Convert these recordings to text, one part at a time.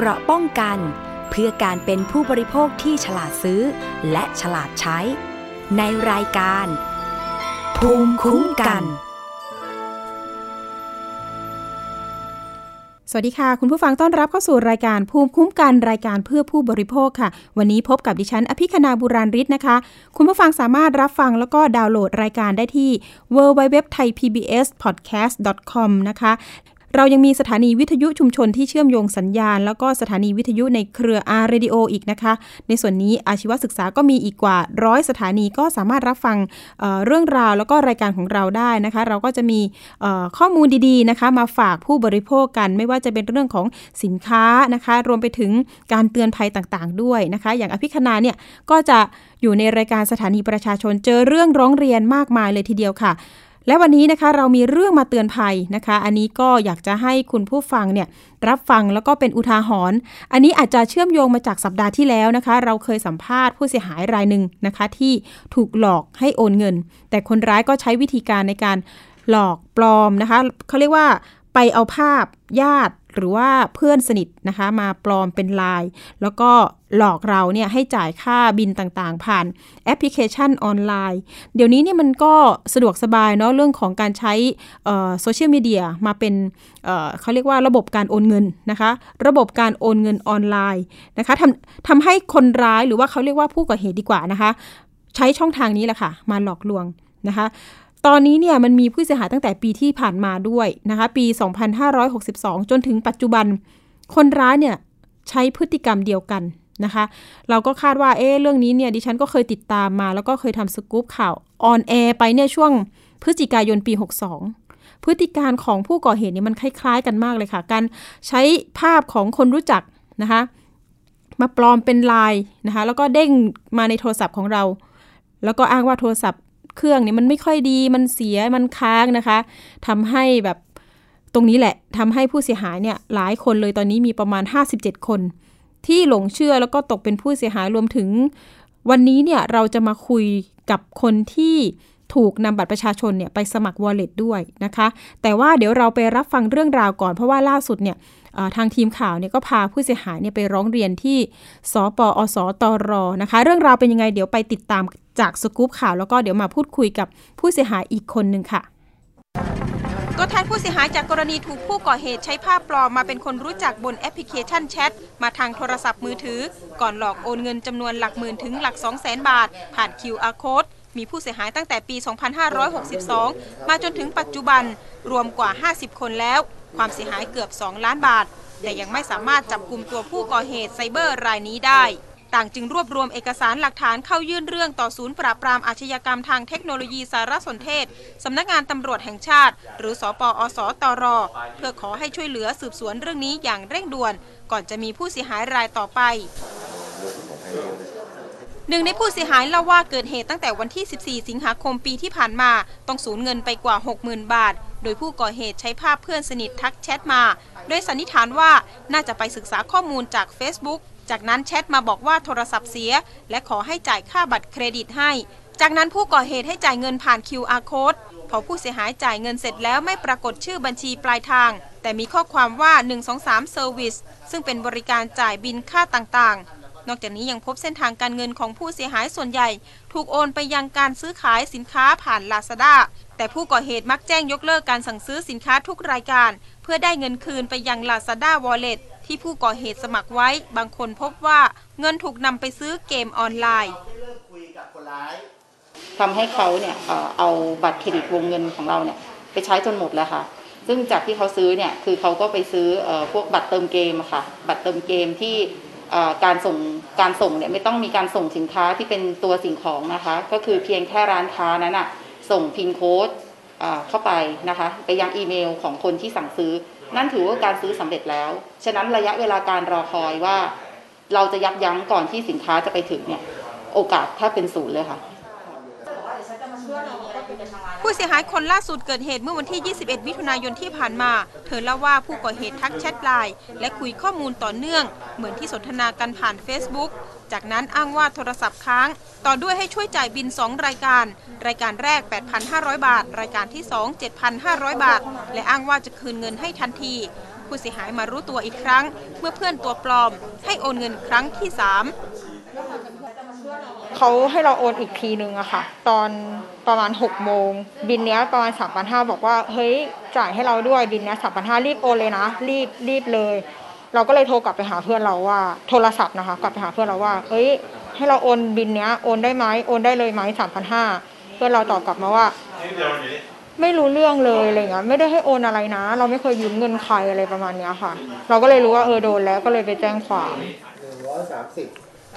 เกราะป้องกัน เพื่อการเป็นผู้บริโภคที่ฉลาดซื้อ และฉลาดใช้ ในรายการ ภูมิคุ้มกัน สวัสดีค่ะ คุณผู้ฟังต้อนรับเข้าสู่รายการภูมิคุ้มกันรายการเพื่อผู้บริโภคค่ะ วันนี้พบกับดิฉันอภิคณาบุราริศนะคะ คุณผู้ฟังสามารถรับฟังแล้วก็ดาวน์โหลดรายการได้ที่ www.thaipbspodcast.com นะคะ เรายังมีสถานีวิทยุชุมชนที่เชื่อมโยงสัญญาณ แล้วก็สถานีวิทยุในเครืออาร์เรดิโออีกนะคะ ในส่วนนี้อาชีวศึกษาก็มีอีกกว่าร้อยสถานีก็สามารถรับฟังเเรื่องราวแล้วก็รายการของเราได้นะคะ เราก็จะมีข้อมูลดีๆนะคะ มาฝากผู้บริโภคกัน ไม่ว่าจะเป็นเรื่องของสินค้านะคะ รวมไปถึงการเตือนภัยต่างๆ ด้วยนะคะ อย่างอภิคณาเนี่ยก็จะอยู่ในรายการสถานีประชาชนเจอเรื่องร้องเรียนมากมายเลยทีเดียวค่ะ และวันนี้นะคะเรามีเรื่องมาเตือนภัยนะคะ อันนี้ก็อยากจะให้คุณผู้ฟังเนี่ยรับฟังแล้วก็เป็นอุทาหรณ์อันนี้อาจจะเชื่อมโยงมาจากสัปดาห์ที่แล้วนะคะ เราเคยสัมภาษณ์ผู้เสียหายรายหนึ่งนะคะ ที่ถูกหลอกให้โอนเงิน แต่คนร้ายก็ใช้วิธีการในการหลอกปลอมนะคะเขาเรียกว่าไปเอาภาพญาติ หรือว่าเพื่อนสนิทนะคะ มาปลอมเป็นไลายแล้วก็หลอกเราเนี่ยให้จ่ายค่าบินต่างๆ ผ่านแอปพลิเคชันออนไลน์ เดี๋ยวนี้เนี่ยมันก็สะดวกสบายเนาะเรื่องของการใช้โซเชียลมีเดียมาเป็นเเขาเรียกว่าระบบการโอนเงินนะคะ ระบบการโอนเงินออนไลน์นะคะทำทำให้คนร้ายหรือว่าเขาเรียกว่าผู้ก่อเหตุดีกว่านะคะ ใช้ช่องทางนี้แหละค่ะ มาหลอกลวงนะคะ ตอนนี้เนี่ยมันมีผู้เสียหายตั้งแต่ปีที่ผ่านมาด้วยนะคะ ปี 2562 จนถึงปัจจุบัน คนร้ายเนี่ยใช้พฤติกรรมเดียวกันนะคะ เราก็คาดว่าเอ๊เรื่องนี้เนี่ยดิฉันก็เคยติดตามมา แล้วก็เคยทำสกู๊ปข่าวออนแอร์ไปเนี่ยช่วงพฤศจิกายนปี 62 พฤติการของผู้ก่อเหตุเนี่ยมันคล้ายๆ กันมากเลยค่ะ การใช้ภาพของคนรู้จักนะคะมาปลอมเป็นลายนะคะแล้วก็เด้งมาในโทรศัพท์ของเรา แล้วก็อ้างว่าโทรศัพท์ เครื่องเนี่ยมันไม่ค่อยดีมันเสียมันค้างนะคะทำให้แบบตรงนี้แหละทำให้ผู้เสียหายเนี่ยหลายคนเลยตอนนี้มีประมาณ 57 คน ที่หลงเชื่อแล้วก็ตกเป็นผู้เสียหายรวมถึง วันนี้เนี่ยเราจะมาคุยกับคนที่ถูกนำบัตรประชาชนเนี่ยไปสมัคร wallet ด้วยนะคะ แต่ว่าเดี๋ยวเราไปรับฟังเรื่องราวก่อน เพราะว่าล่าสุดเนี่ยทางทีมข่าวเนี่ยก็พาผู้เสียหายเนี่ยไปร้องเรียนที่สปอสตรนะคะ เรื่องราวเป็นยังไงเดี๋ยวไปติดตาม จากสกู๊ปข่าวแล้วก็เดี๋ยวมาพูดคุยกับผู้เสียหายอีกคนหนึ่งค่ะตัวแทนผู้เสียหายจากกรณีถูกผู้ก่อเหตุใช้ภาพปลอมมาเป็นคนรู้จักบนแอปพลิเคชันแชทมาทางโทรศัพท์มือถือ ก่อนหลอกโอนเงินจำนวนหลักหมื่นถึงหลัก 2 0 0 0 0 0บาท ผ่าน QR code มีผู้เสียหายตั้งแต่ปี 2562 มาจนถึงปัจจุบันรวมกว่า 50 คนแล้ว ความเสียหายเกือบ 2 ล้านบาท แต่ยังไม่สามารถจับกลุ่มตัวผู้ก่อเหตุไซเบอร์รายนี้ได้ ต่างจึงรวบรวมเอกสารหลักฐานเข้ายื่นเรื่องต่อศูนย์ปราบปรามอาชญากรรมทางเทคโนโลยีสารสนเทศ สำนักงานตำรวจแห่งชาติ หรือสอปอสตร เพื่อขอให้ช่วยเหลือสืบสวนเรื่องนี้อย่างเร่งด่วน ก่อนจะมีผู้เสียหายรายต่อไปหนึ่งในผู้เสียหายเล่าว่าเกิดเหตุตั้งแต่วันที่ 14 สิงหาคมปีที่ผ่านมา ต้องสูญเงินไปกว่า 60,000 บาท โดยผู้ก่อเหตุใช้ภาพเพื่อนสนิททักแชทมา โดยสันนิษฐานว่าน่าจะไปศึกษาข้อมูลจาก Facebook จากนั้นแชทมาบอกว่าโทรศัพท์เสีย และขอให้จ่ายค่าบัตรเครดิตให้ จากนั้นผู้ก่อเหตุให้จ่ายเงินผ่าน QR code พอผู้เสียหายจ่ายเงินเสร็จแล้วไม่ปรากฏชื่อบัญชีปลายทาง แต่มีข้อความว่า 123 Service ซึ่งเป็นบริการจ่ายบินค่าต่างๆ นอกจากนี้ยังพบเส้นทางการเงินของผู้เสียหายส่วนใหญ่ ถูกโอนไปยังการซื้อขายสินค้าผ่าน Lazada แต่ผู้ก่อเหตุมักแจ้งยกเลิกการสั่งซื้อสินค้าทุกรายการ เพื่อได้เงินคืนไปยัง Lazada Wallet ที่ผู้ก่อเหตุสมัครไว้ บางคนพบว่าเงินถูกนำไปซื้อเกมออนไลน์ทำให้เขาเนี่ยเอาบัตรเครดิตวงเงินของเราเนี่ยไปใช้จนหมดแล้วค่ะ ซึ่งจากที่เขาซื้อเนี่ยคือเขาก็ไปซื้อพวกบัตรเติมเกมค่ะ บัตรเติมเกมที่การส่งการส่งเนี่ยไม่ต้องมีการส่งสินค้าที่เป็นตัวสิ่งของนะคะ ก็คือเพียงแค่ร้านค้านั้นอะส่งพินโค้ดเข้าไปนะคะ ไปยังอีเมลของคนที่สั่งซื้อ นั่นถือว่าการซื้อสำเร็จแล้ว ฉะนั้นระยะเวลาการรอคอยว่า เราจะยับยั้งก่อนที่สินค้าจะไปถึงเนี่ย โอกาสแทบเป็นศูนย์เลยค่ะผู้เสียหายคนล่าสุดเกิดเหตุเมื่อวันที่ 21 มิถุนายนที่ผ่านมา เธอเล่าว่าผู้ก่อเหตุทักแชทไลน์และคุยข้อมูลต่อเนื่อง เหมือนที่สนทนากันผ่าน Facebook จากนั้นอ้างว่าโทรศัพท์ค้าง ต่อด้วยให้ช่วยจ่ายบิน 2 รายการ รายการแรก 8,500 บาท รายการที่ 2 7,500 บาท และอ้างว่าจะคืนเงินให้ทันที ผู้เสียหายมารู้ตัวอีกครั้ง เมื่อเพื่อนตัวปลอม ให้โอนเงินครั้งที่ 3เขาให้เราโอนอีกทีนึงอะค่ะ ตอนประมาณ6กโมง บินเนี้ยประมาณ3 5 0 0บอกว่า เฮ้ย จ่ายให้เราด้วยบินเนี้ย3 5 0 0รีบโอนเลยนะ รีบรีบเลย เราก็เลยโทรกลับไปหาเพื่อนเราว่า โทรศัพท์นะคะ กลับไปหาเพื่อนเราว่าเฮ้ย ให้เราโอนบินเนี้ยโอนได้ไหมโอนได้เลยไหมสามพันห้าเพื่อนเราตอบกลับมาว่า ไม่รู้เรื่องเลยอะไรเงี้ยไม่ได้ให้โอนอะไรนะ เราไม่เคยยืมเงินใครอะไรประมาณเนี้ยค่ะ เราก็เลยรู้ว่าเออโดนแล้วก็เลยไปแจ้งความ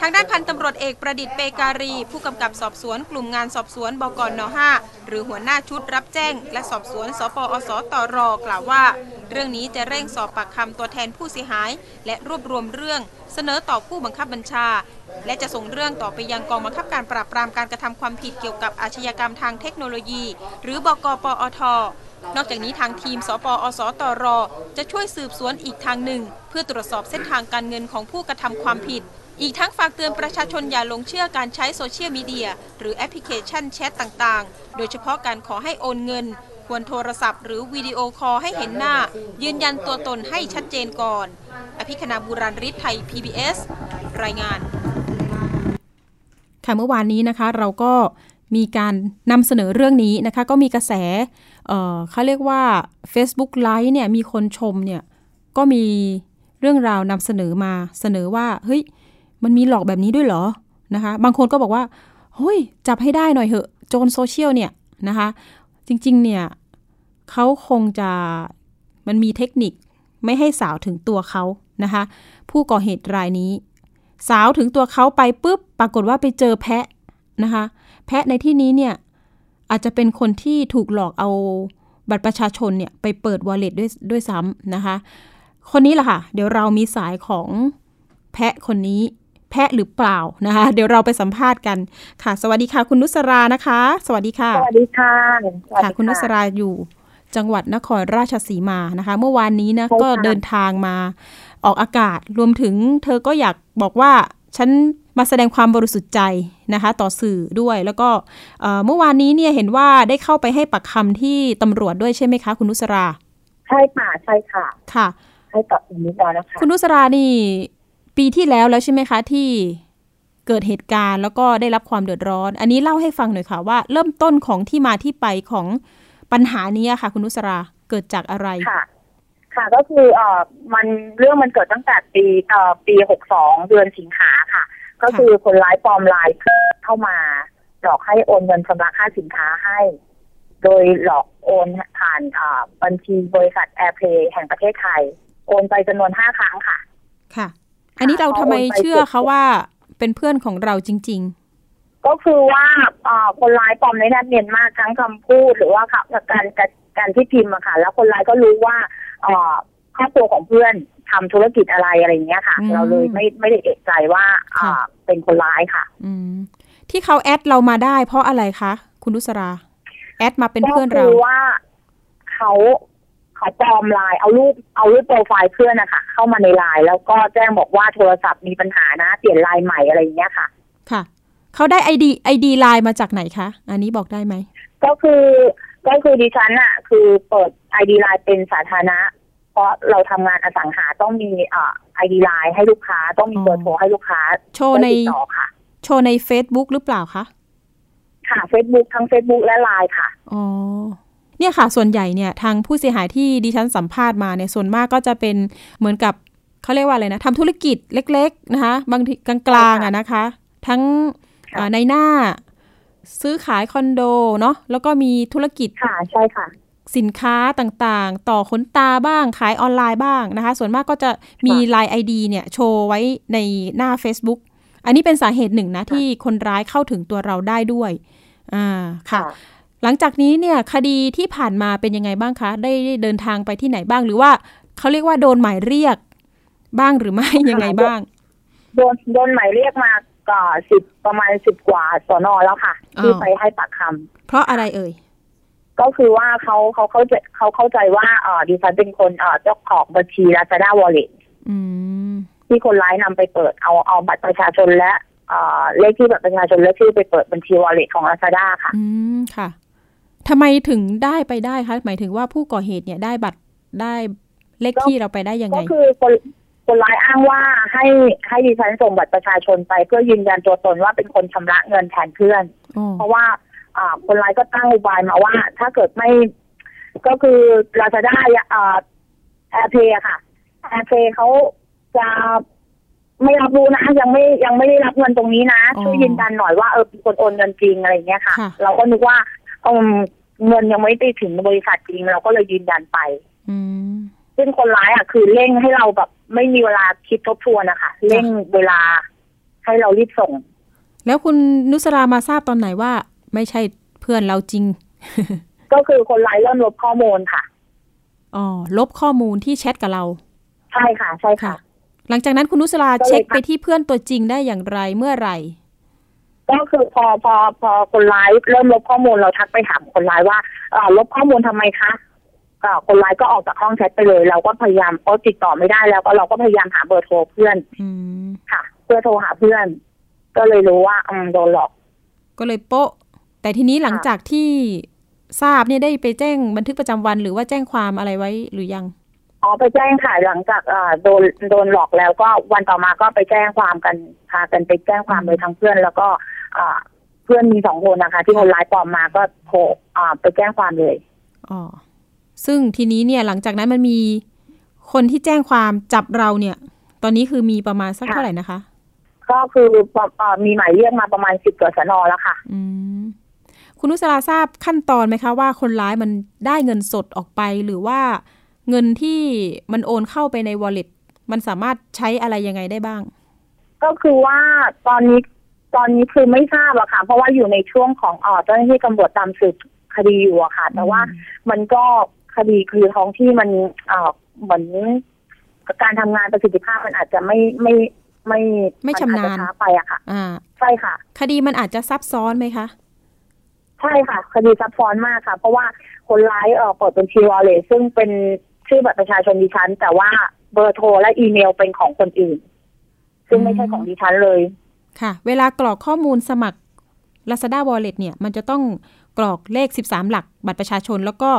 ทางด้านพันตำรวจเอกประดิษฐ์เปการี ผู้กำกับสอบสวนกลุ่มงานสอบสวนบกน5หรือหัวหน้าชุดรับแจ้ง และสอบสวนสปอสตรกล่าวว่า เรื่องนี้จะเร่งสอบปากคำตัวแทนผู้เสียหาย และรวบรวมเรื่องเสนอต่อผู้บังคับบัญชา และจะส่งเรื่องต่อไปยังกองบังคับการปราบปรามการกระทำความผิดเกี่ยวกับอาชญากรรมทางเทคโนโลยี หรือบก.ปอท.นอกจากนี้ทางทีม ศปอส.ตร. จะช่วยสืบสวนอีกทางหนึ่ง เพื่อตรวจสอบเส้นทางการเงินของผู้กระทำความผิด อีกทั้งฝากเตือนประชาชนอย่าหลงเชื่อการใช้โซเชียลมีเดีย หรือแอปพลิเคชันแชทต่างๆ โดยเฉพาะการขอให้โอนเงิน ควรโทรศัพท์ หรือวิดีโอคอลให้เห็นหน้า ยืนยันตัวตนให้ชัดเจนก่อน อภิคณาบุราริศไทย PBS รายงาน ค่ะเมื่อวานนี้นะคะเราก็มีการนำเสนอเรื่องนี้นะคะ ก็มีกระแสเเขาเรียกว่า Facebook Live เนี่ยมีคนชมเนี่ยก็มีเรื่องราวนำเสนอมาเสนอว่าเฮ้ย มันมีหลอกแบบนี้ด้วยเหรอนะคะ บางคนก็บอกว่าเฮ้ยจับให้ได้หน่อยเหอะ โจรโซเชียลเนี่ยนะคะ จริงๆเนี่ยเขาคงจะมันมีเทคนิคไม่ให้สาวถึงตัวเขานะคะ ผู้ก่อเหตุรายนี้ สาวถึงตัวเขาไปปุ๊บ ปรากฏว่าไปเจอแพะนะคะ แพะในที่นี้เนี่ยอาจจะเป็นคนที่ถูกหลอกเอาบัตรประชาชนเนี่ยไปเปิดวอลเล็ตด้วยด้วยซ้ำนะคะ คนนี้แหละค่ะ เดี๋ยวเรามีสายของแพะคนนี้ แพะหรือเปล่านะคะ เดี๋ยวเราไปสัมภาษณ์กันค่ะ สวัสดีค่ะ คุณนุสรานะคะ สวัสดีค่ะ สวัสดีค่ะสวัสดีค่ะ คุณนุสราอยู่จังหวัดนครราชสีมานะคะ เมื่อวานนี้นะใช่ค่ะก็เดินทางมาออกอากาศ รวมถึงเธอก็อยากบอกว่าฉันมาแสดงความบริสุทธิ์ใจนะคะ ต่อสื่อด้วยแล้วก็เอ่อเมื่อวานนี้เนี่ยเห็นว่าได้เข้าไปให้ปักคำที่ตำรวจด้วยใช่ไหมคะ คุณนุสรา ใช่ค่ะ ใช่ค่ะ ค่ะ ให้กับคุณนิดานะคะคุณนุสรานี่ ปีที่แล้วแล้วใช่ไหมคะที่เกิดเหตุการณ์แล้วก็ได้รับความเดือดร้อน อันนี้เล่าให้ฟังหน่อยค่ะว่า เริ่มต้นของที่มาที่ไปของปัญหานี้ค่ะ คุณนุสราเกิดจากอะไรค่ะค่ะก็คือเอ่อมันเรื่องมันเกิดตั้งแต่ปีเอ่อปีหกสองเดือนสิงหาค่ะ ก็คือคนร้ายปลอมไลน์เข้ามา หลอกให้โอนเงินชำระค่าสินค้าให้ โดยหลอกโอนผ่านเอ่อบัญชีบริษัทแอร์เพย์แห่งประเทศไทย โอนไปจำนวนห้าครั้งค่ะ ค่ะ อันนี้เราทำไมเชื่อเขาว่าเป็นเพื่อนของเราจริงก็คือว่าเอ่อคนร้ายปลอมในนัดเนียนมากทั้งคำพูดหรือว่าค่ะการการการที่พิมพ์อะค่ะ แล้วคนร้ายก็รู้ว่าเอ่อครอบครัวของเพื่อนทำธุรกิจอะไรอะไรอย่างเงี้ยค่ะอืมเราเลยไม่ไม่ได้เอกใจว่าเอ่อค่ะเป็นคนร้ายค่ะๆอืมที่เขา add เรามาได้เพราะอะไรคะ คุณนุสรา add มาเป็นเพื่อนก็เราคือว่าเขา เขาปลอมไลน์เอารูปเอารูปโปรไฟล์เพื่อนนะคะเข้ามาในไลน์แล้วก็แจ้งบอกว่าโทรศัพท์มีปัญหานะ เปลี่ยนไลน์ใหม่อะไรอย่างเงี้ยค่ะ ค่ะเขาได้ไอดีไอดีไลน์มาจากไหนคะอันนี้บอกได้ไหมก็คือก็คือดิฉันอะคือเปิดไอดีไลน์เป็นสาธารณะ เพราะเราทำงานอสังหาต้องมีอ่าไอดีไลน์ให้ลูกค้าต้องมีเบอร์โทรให้ลูกค้า โชว์ในได้ติดต่อค่ะโชว์ใน Facebook หรือเปล่าคะค่ะ Facebook ทั้ง Facebook และไลน์ค่ะ อ๋อ เนี่ยค่ะ ส่วนใหญ่เนี่ยทางผู้เสียหายที่ดิฉันสัมภาษณ์มาเนี่ยส่วนมากก็จะเป็นเหมือนกับเขาเรียกว่าอะไรนะทำธุรกิจเล็ก ๆ นะคะ บางทีกลางๆอะนะคะ ทั้งค่ะอ่าในหน้าซื้อขายคอนโดเนาะแล้วก็มีธุรกิจค่ะใช่ค่ะ สินค้าต่างๆ ต่อขนตาบ้างขายออนไลน์บ้างนะคะ ส่วนมากก็จะมีค่ะ Line ID เนี่ย โชว์ไว้ในหน้า Facebook อันนี้เป็นสาเหตุหนึ่งนะ ที่คนร้ายเข้าถึงตัวเราได้ด้วย อ่าค่ะ หลังจากนี้เนี่ยคดีที่ผ่านมาเป็นยังไงบ้างคะได้ได้เดินทางไปที่ไหนบ้างหรือว่าเขาเรียกว่าโดนหมายเรียกบ้างหรือไม่ยังไงบ้าง โดนโดนหมายเรียกมาก็สิบประมาณสิบกว่าสอนอแล้วค่ะ ที่อ๋อไปให้ปากคำเพราะอะไรเอ่ย ก็คือว่าเขาเขาเข้าใจเขาเข้าใจว่าเออดิฉันเป็นคนเออเจ้าของบัญชี Lazada Wallet อืมที่คนร้ายนำไปเปิดเอาเอาบัตรประชาชนและเอ่อเลขที่บัตรประชาชนและชื่อไปเปิดบัญชี Wallet ของ Lazada ค่ะ อืมค่ะ ทำไมถึงได้ไปได้คะหมายถึงว่าผู้ก่อเหตุเนี่ยได้บัตรได้เลขที่เราไปได้ยังไงก็คือคนคนร้ายอ้างว่าให้ให้ดิฉันส่งบัตรประชาชนไป เพื่อยืนยันตัวตนว่าเป็นคนชำระเงินแทนเพื่อนอ๋อเพราะว่าอ่าคนร้ายก็ตั้งอุบายมาว่า ถ้าเกิดไม่ ก็คือเราจะได้อ่าแอร์เพย์ค่ะแอร์เพย์เขาจะไม่รับรู้นะยังไม่ยังไม่ได้รับเงินตรงนี้นะอ๋อช่วยยืนยันหน่อยว่าเออเป็นคนโอนเงินจริงอะไรอย่างเงี้ยค่ะค่ะ เราก็นึกว่า เอมเงินยังไม่ได้ถึงบริษัทจริงเราก็เลยยืนยันไปอืมซึ่งคนร้ายอะ คือเร่งให้เราแบบไม่มีเวลาคิดทบทวนนะคะเร่งเวลาให้เรารีบส่ง แล้วคุณนุสรามาทราบตอนไหนว่า ไม่ใช่เพื่อนเราจริง ก็คือคนร้ายเริ่มลบข้อมูลค่ะอ๋อลบข้อมูลที่แชทกับเรา ใช่ค่ะ ใช่ค่ะ หลังจากนั้นคุณนุสราก็เลยเช็คค่ะไปที่เพื่อนตัวจริงได้อย่างไรเมื่อไหร่ ก็คือพอพอพอคนร้ายเริ่มลบข้อมูลเราทักไปถามคนร้ายว่าเออลบข้อมูลทำไมคะก็คนร้ายก็ออกจากห้องแชทไปเลย เราก็พยายามก็ติดต่อไม่ได้แล้วก็เราก็พยายามหาเบอร์โทรเพื่อนอืมค่ะ เพื่อโทรหาเพื่อน ก็เลยรู้ว่าอืมโดนหลอก ก็เลยโป๊ะ แต่ทีนี้หลังจากที่ทราบเนี่ยได้ไปแจ้งบันทึกประจำวันหรือว่าแจ้งความอะไรไว้หรือยังอ๋อไปแจ้งค่ะหลังจากเอ่อโดนโดนหลอกแล้วก็วันต่อมาก็ไปแจ้งความกันพากันไปแจ้งความเลยทั้งเพื่อน แล้วก็ เอ่อเพื่อนมีสองคนนะคะ ที่คนร้ายปลอมมาก็โทรอ่าไปแจ้งความเลยอ๋อซึ่งทีนี้เนี่ยหลังจากนั้นมันมีคนที่แจ้งความจับเราเนี่ย ตอนนี้คือมีประมาณสักค่ะเท่าไหร่นะคะ ก็คือเอ่อมีหมายเรียกมาประมาณสิบกว่าสนอแล้วค่ะ อืมคุณนุสราทราบขั้นตอนไหมคะว่าคนร้ายมันได้เงินสดออกไปหรือว่าเงินที่มันโอนเข้าไปใน wallet มันสามารถใช้อะไรยังไงได้บ้าง ก็คือว่าตอนนี้ ตอนนี้คือไม่ทราบอะค่ะ เพราะว่าอยู่ในช่วงของเอ่อเจ้าหน้าที่ตำรวจตามสืบคดีอยู่อะค่ะ แต่ว่ามันก็คดีคือท้องที่มันเอ่อเหมือนการทำงานประสิทธิภาพมันอาจจะไม่ไม่ไม่ไม่ชำนาญอาจจะช้าไปอะค่ะอ่าใช่ค่ะ คดีมันอาจจะซับซ้อนไหมคะใช่ค่ะ คดีซับซ้อนมากค่ะ เพราะว่าคนร้ายเอ่อเปิดบัญชีวอลเล็ตซึ่งเป็นชื่อบัตรประชาชนดิฉัน แต่ว่าเบอร์โทรและอีเมลเป็นของคนอื่น ซึ่งไม่ใช่ของดิฉันเลย ค่ะ เวลากรอกข้อมูลสมัคร Lazada Wallet เนี่ย มันจะต้องกรอกเลข 13 หลักบัตรประชาชน แล้วก็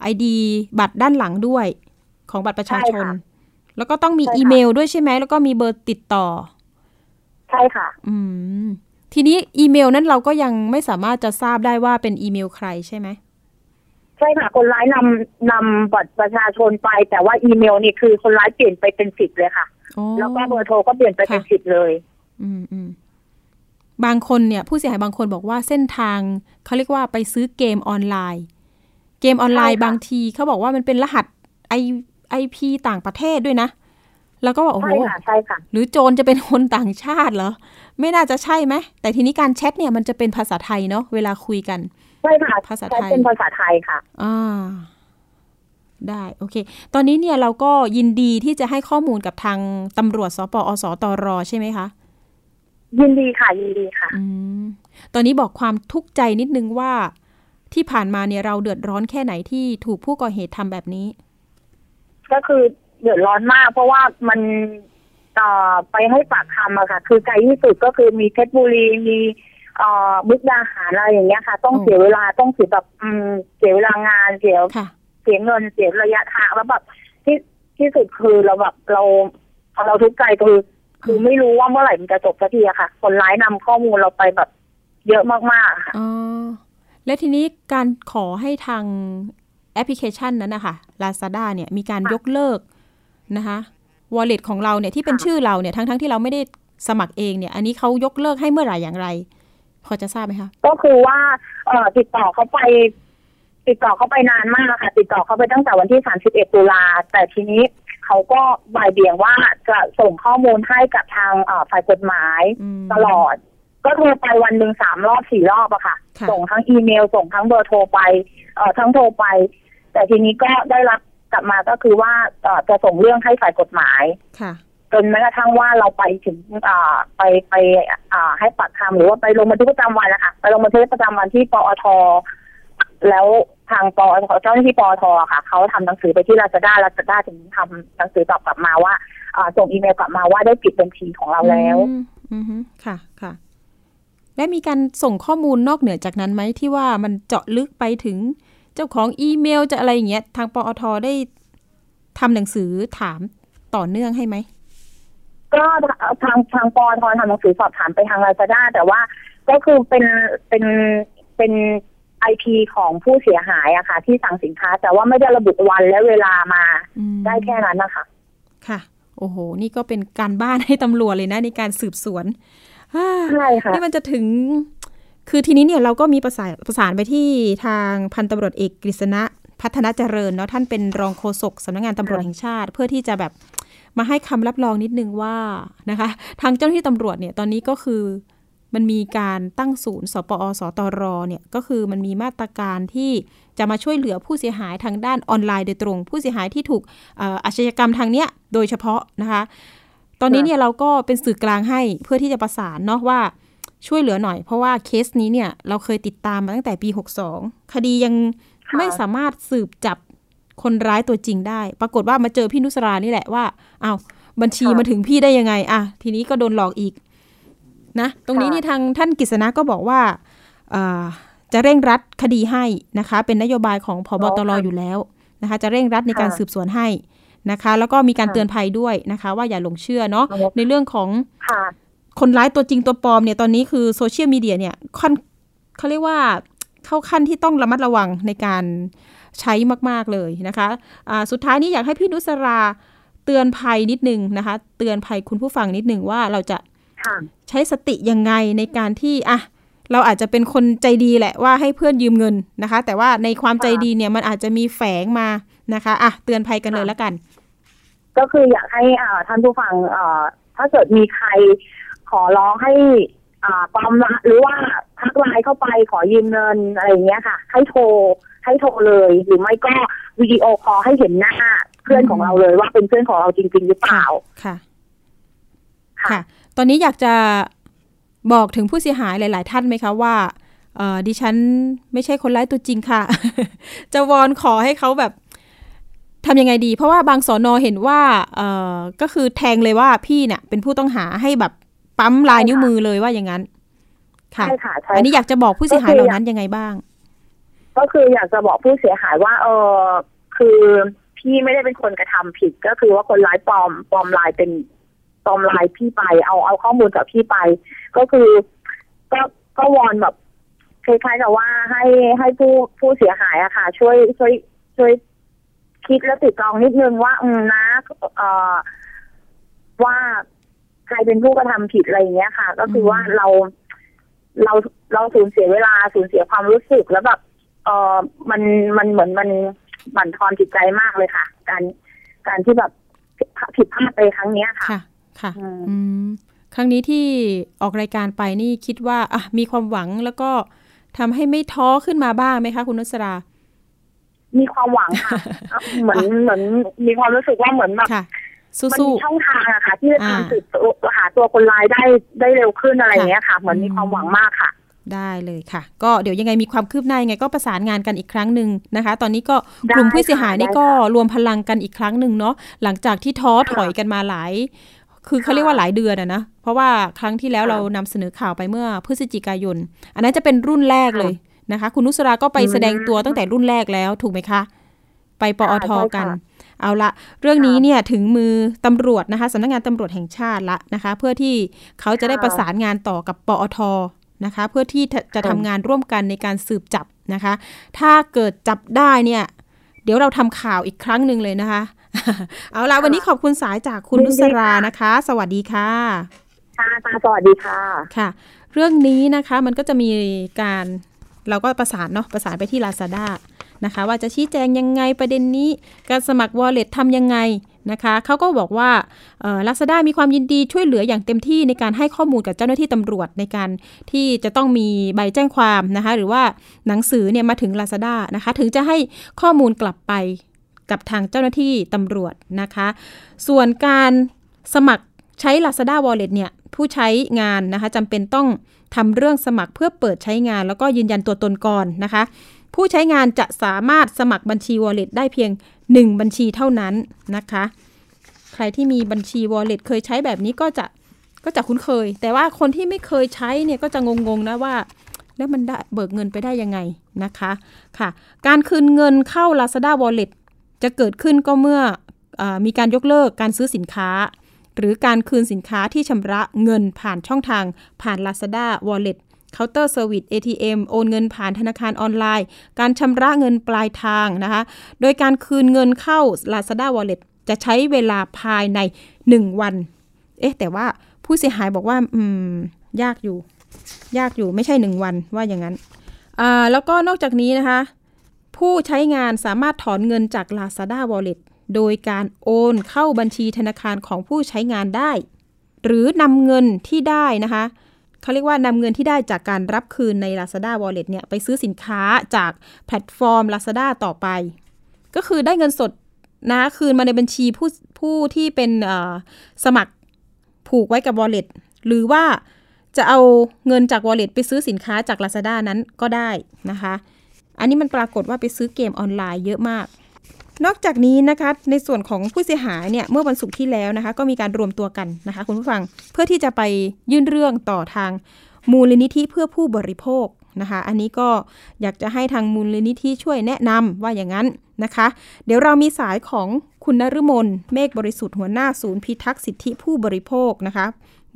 ไอดีบัตรด้านหลังด้วยของบัตรประชาชนใช่ค่ะแล้วก็ต้องมีใช่ค่ะอีเมลด้วยใช่ไหม แล้วก็มีเบอร์ติดต่อ ใช่ค่ะ อืม ทีนี้อีเมลนั้นเราก็ยังไม่สามารถจะทราบได้ว่าเป็นอีเมลใครใช่ไหมใช่ค่ะ คนร้ายนำนำบัตรประชาชนไป แต่ว่าอีเมลนี่คือคนร้ายเปลี่ยนไปเป็นสิบเลยค่ะอ๋อแล้วก็เบอร์โทรก็เปลี่ยนไปเป็นค่ะสิบเลย อืมอืมบางคนเนี่ยผู้เสียหายบางคนบอกว่าเส้นทางเขาเรียกว่าไปซื้อเกมออนไลน์ เกมออนไลน์ใช่ค่ะบางทีเขาบอกว่ามันเป็นรหัสไอไอพีต่างประเทศด้วยนะ แล้วก็บอกโอ้โหใช่ค่ะใช่ค่ะหรือโจรจะเป็นคนต่างชาติเหรอ ไม่น่าจะใช่ไหมแต่ทีนี้การแชทเนี่ยมันจะเป็นภาษาไทยเนาะเวลาคุยกันใช่ค่ะภาษาใช้ไทยเป็นภาษาไทยค่ะอ่าได้โอเค ตอนนี้เนี่ยเราก็ยินดีที่จะให้ข้อมูลกับทางตำรวจสปอสตรใช่ไหมคะ ยินดีค่ะยินดีค่ะอืมตอนนี้บอกความทุกข์ใจนิดนึงว่าที่ผ่านมาเนี่ยเราเดือดร้อนแค่ไหนที่ถูกผู้ก่อเหตุทำแบบนี้ ก็คือเดือดร้อนมาก เพราะว่ามันเอ่อไปให้ปากคำอะค่ะ คือไกลที่สุดก็คือมีเพชรบุรีมีเอ่อมุกดาหารอะไรอย่างเงี้ยค่ะ ต้องอืมเสียเวลาต้องเสียแบบอืมเสียเวลางานเสียค่ะเสียเงินเสียระยะทางแล้วแบบที่ที่สุดคือเราแบบเราเราทุกข์ใจคือ คือไม่รู้ว่าเมื่อไหร่มันจะจบสักทีอะค่ะ คนร้ายนำข้อมูลเราไปแบบเยอะมากๆอะค่ะอ๋อและทีนี้การขอให้ทางแอปพลิเคชันนั้นนะคะ Lazada เนี่ยมีการค่ะยกเลิกนะคะ wallet ของเราเนี่ยที่เป็นค่ะชื่อเราเนี่ยทั้งทั้งๆที่เราไม่ได้สมัครเองเนี่ย อันนี้เขายกเลิกให้เมื่อไหร่อย่างไร พอจะทราบไหมคะ ก็คือว่าเอ่อติดต่อเขาไป ติดต่อเขาไปนานมากค่ะ ติดต่อเขาไปตั้งแต่วันที่ 31 ตุลาแต่ทีนี้ เขาก็บ่ายเบี่ยงว่าจะส่งข้อมูลให้กับทางเอ่อฝ่ายกฎหมายอืมตลอด ก็โทรไปวันหนึ่งสามรอบสี่รอบอะค่ะค่ะ ส่งทั้งอีเมล ส่งทั้งเบอร์โทรไปเอ่อทั้งโทรไป แต่ทีนี้ก็ได้รับกลับมาก็คือว่าเอ่อจะส่งเรื่องให้ฝ่ายกฎหมายค่ะจนแม้กระทั่งว่าเราไปถึงอ่าไปไปอ่าให้ปากคำหรือว่าไปลงบันทึกประจำวันนะคะไปลงบันทึกประจำวันที่ปอท แล้วทางปอทเจ้าหน้าที่ปอทค่ะ เขาทำหนังสือไปที่ลาซาด้าลาซาด้าถึงทำหนังสือตอบกลับมาว่าอ่าส่งอีเมลกลับมาว่าได้ปิดบัญชีของเราแล้วอืมอือฮึค่ะค่ะ และมีการส่งข้อมูลนอกเหนือจากนั้นไหมที่ว่ามันเจาะลึกไปถึงเจ้าของอีเมลจะอะไรอย่างเงี้ยทางปอทได้ทำหนังสือถามต่อเนื่องให้ไหมก็ทางทางปอททำหนังสือสอบถามไปทางลาซาด้าแต่ว่าก็คือเป็นเป็นเป็น ไอพีของผู้เสียหายอะค่ะ ที่สั่งสินค้า แต่ว่าไม่ได้ระบุวันและเวลามาอืมได้แค่นั้นนะคะ ค่ะ โอ้โห นี่ก็เป็นการบ้านให้ตำรวจเลยนะในการสืบสวนอ่าใช่ค่ะนี่มันจะถึง คือทีนี้เนี่ยเราก็มีประสานประสานไปที่ทางพันตำรวจเอกกฤษณะพัฒนาเจริญเนาะท่านเป็นรองโฆษกสำนักงานตำรวจแห่งชาติ เพื่อที่จะแบบมาให้คำรับรองนิดนึงว่านะคะ ทางเจ้าหน้าที่ตำรวจเนี่ยตอนนี้ก็คือ มันมีการตั้งศูนย์ สปอสตรเนี่ยก็คือมันมีมาตรการที่จะมาช่วยเหลือผู้เสียหายทางด้านออนไลน์โดยตรง ผู้เสียหายที่ถูกเอ่ออาชญากรรมทางเนี้ยโดยเฉพาะนะคะ ตอนนี้เนี่ยเราก็เป็นสื่อกลางให้เพื่อที่จะประสานเนาะว่าช่วยเหลือหน่อย เพราะว่าเคสนี้เนี่ยเราเคยติดตามมาตั้งแต่ปี 62 คดียังค่ะไม่สามารถสืบจับคนร้ายตัวจริงได้ ปรากฏว่ามาเจอพี่นุสรานี่แหละว่าอ้าวบัญชีมาถึงพี่ได้ยังไง อะ ทีนี้ก็โดนหลอกอีก นะตรงนี้นี่ทางท่านกฤษณะก็บอกว่าเอ่อจะเร่งรัดคดีให้นะคะ เป็นนโยบายของพบตรอยู่แล้วนะคะ จะเร่งรัดในการสืบสวนให้นะคะ แล้วก็มีการเตือนภัยด้วยนะคะ ว่าอย่าหลงเชื่อเนาะในเรื่องของค่ะคนร้ายตัวจริงตัวปลอมเนี่ยตอนนี้คือโซเชียลมีเดียเนี่ยค่อนเขาเรียกว่าเข้าขั้นที่ต้องระมัดระวังในการใช้มาก ๆ เลยนะคะอ่าสุดท้ายนี้อยากให้พี่นุสราเตือนภัยนิดนึงนะคะ เตือนภัยคุณผู้ฟังนิดนึงว่าเราจะค่ะ ใช้สติยังไงในการที่อะเราอาจจะเป็นคนใจดีแหละว่าให้เพื่อนยืมเงินนะคะ แต่ว่าในความใจดีเนี่ยมันอาจจะมีแฝงมานะคะอะเตือนภัยกันเลยแล้วกัน ก็คืออยากให้อ่าท่านผู้ฟังเอ่อถ้าเกิดมีใครขอร้องให้อ่าปลอมละหรือว่าทักไลน์เข้าไปขอยืมเงินอะไรอย่างเงี้ยค่ะ ให้โทรให้โทรเลย หรือไม่ก็วิดีโอคอลให้เห็นหน้าเพื่อนของเราเลยว่าเป็นเพื่อนของเราจริง ๆ หรือเปล่าค่ะ ค่ะค่ะ ตอนนี้อยากจะบอกถึงผู้เสียหายหลาย ๆ ท่านไหมคะว่าเอ่อดิฉันไม่ใช่คนร้ายตัวจริงค่ะ จะวอนขอให้เขาแบบทำยังไงดี เพราะว่าบางสอนอเห็นว่าเอ่อก็คือแทงเลยว่าพี่เนี่ยเป็นผู้ต้องหาให้แบบปั๊มลายนิ้วมือเลยว่าอย่างนั้น ค่ะใช่ค่ะใช่อันนี้อยากจะบอกผู้เสียหายเหล่านั้นยังไงบ้าง ก็คืออยากจะบอกผู้เสียหายว่า เออคือพี่ไม่ได้เป็นคนกระทำผิด ก็คือว่าคนร้ายปลอมปลอมลายเป็น ปลอมลายพี่ไป เอาเอาข้อมูลจากพี่ไป ก็คือก็ก็วอนแบบคล้ายๆกับว่าให้ให้ผู้ผู้เสียหายอะค่ะ ช่วยช่วยช่วยคิดและติดตรองนิดนึงว่าอืมนะเอ่อว่าใครเป็นผู้กระทำผิดอะไรอย่างเงี้ยค่ะ ก็คือว่าเราเราเราสูญเสียเวลาสูญเสียความรู้สึกแล้วแบบเออมันมันเหมือนมันบั่นทอนจิตใจมากเลยค่ะ การการที่แบบผิดพลาดไปครั้งเนี้ยค่ะ ค่ะค่ะอืมอืมครั้งนี้ที่ออกรายการไปนี่คิดว่าอะมีความหวังแล้วก็ทำให้ไม่ท้อขึ้นมาบ้างไหมคะ คุณนุสรามีความหวังค่ะ เหมือนเหมือนมีความรู้สึกว่าเหมือนแบบค่ะมันสู้มีช่องทางอะค่ะ ที่จะอ่าทำสืบตัวหาตัวคนร้ายได้ได้เร็วขึ้นอะไรอย่างเงี้ยค่ะ เหมือนมีความหวังมากค่ะๆได้เลยค่ะ ก็เดี๋ยวยังไงมีความคืบหน้ายังไงก็ประสานงานกันอีกครั้งหนึ่งนะคะ ตอนนี้ก็ได้กลุ่มผู้เสียหายนี่ค่ะก็ได้ค่ะรวมพลังกันอีกครั้งหนึ่งเนาะหลังจากที่ท้อถอยกันมาหลาย คือเขาเรียกว่าหลายเดือนอะนะ เพราะว่าครั้งที่แล้วค่ะเรานำเสนอข่าวไปเมื่อพฤศจิกายน อันนั้นจะเป็นรุ่นแรกเลยนะคะ คุณนุสราก็ไปอืมแสดงตัวตั้งแต่รุ่นแรกแล้วถูกไหมคะ ไปปอทค่ะใช่ค่ะกัน เอาละเรื่องนี้เนี่ยถึงมือตำรวจนะคะสำนักงานตำรวจแห่งชาติละนะคะ เพื่อที่เขาจะได้ประสานงานต่อกับปอทนะคะ เพื่อที่จะจะทำงานร่วมกันในการสืบจับนะคะ ถ้าเกิดจับได้เนี่ย เดี๋ยวเราทำข่าวอีกครั้งหนึ่งเลยนะคะ เอาละวันนี้ขอบคุณสายจากคุณยินนุดีสราค่ะนะคะ สวัสดีค่ะค่ะค่ะสวัสดีค่ะค่ะ เรื่องนี้นะคะมันก็จะมีการเราก็ประสานเนาะประสานไปที่ Lazada นะคะ ว่าจะชี้แจงยังไงประเด็นนี้ การสมัคร Wallet ทำยังไงนะคะเขาก็บอกว่าลักษ a ด a มีความยินดีช่วยเหลืออย่างเต็มที่ในการให้ข้อมูลกับเจ้าหน้าที่ตำรวจในการที่จะต้องมีใบแจ้งความนะคะ หรือว่าหนังสือเนี่ยมาถึง Lazada นะคะ ถึงจะให้ข้อมูลกลับไป กับทางเจ้าหน้าที่ตำรวจนะคะ ส่วนการสมัครใช้ Lazada Wallet เนี่ยผู้ใช้งานนะคะจำเป็นต้องทำเรื่องสมัครเพื่อเปิดใช้งาน แล้วก็ยืนยันตัวตนก่อนนะคะ ผู้ใช้งานจะสามารถสมัครบัญชี Wallet ได้เพียง 1 บัญชีเท่านั้นนะคะ ใครที่มีบัญชี Wallet เคยใช้แบบนี้ก็จะก็จะคุ้นเคย แต่ว่าคนที่ไม่เคยใช้เนี่ยก็จะงงๆนะว่า แล้วมันได้เบิกเงินไปได้ยังไงนะคะค่ะ การคืนเงินเข้า Lazada Wallet จะเกิดขึ้นก็เมื่อมีการยกเลิกการซื้อสินค้า หรือการคืนสินค้าที่ชำระเงินผ่านช่องทาง ผ่าน Lazada Wallet เคาน์เตอร์เซอร์วิส ATM โอนเงินผ่านธนาคารออนไลน์ การชำระเงินปลายทางนะคะ โดยการคืนเงินเข้า Lazada Wallet จะใช้เวลาภายใน 1 วัน เอ๊ะ แต่ว่าผู้เสียหายบอกว่า อืม ยากอยู่ ยากอยู่ไม่ใช่ 1 วันว่าอย่างนั้น อ่า แล้วก็นอกจากนี้นะคะ ผู้ใช้งานสามารถถอนเงินจาก Lazada Wallet โดยการโอนเข้าบัญชีธนาคารของผู้ใช้งานได้ หรือนำเงินที่ได้นะคะเขาเรียกว่านำเงินที่ได้จากการรับคืนใน Lazada Wallet เนี่ยไปซื้อสินค้าจากแพลตฟอร์ม Lazada ต่อไป ก็คือได้เงินสดนะคืนมาในบัญชีผู้ผู้ที่เป็นสมัครผูกไว้กับ Wallet หรือว่าจะเอาเงินจาก Wallet ไปซื้อสินค้าจาก Lazada นั้นก็ได้นะคะ อันนี้มันปรากฏว่าไปซื้อเกมออนไลน์เยอะมาก นอกจากนี้นะคะในส่วนของผู้เสียหายเนี่ยเมื่อวันศุกร์ที่แล้วนะคะ ก็มีการรวมตัวกันนะคะคุณผู้ฟังเพื่อที่จะไปยื่นเรื่องต่อทางมูลนิธิเพื่อผู้บริโภคนะคะ อันนี้ก็อยากจะให้ทางมูลนิธิช่วยแนะนำว่าอย่างนั้นนะคะ เดี๋ยวเรามีสายของคุณนฤมลเมฆบริสุทธิ์หัวหน้าศูนย์พิทักษ์สิทธิผู้บริโภคนะคะ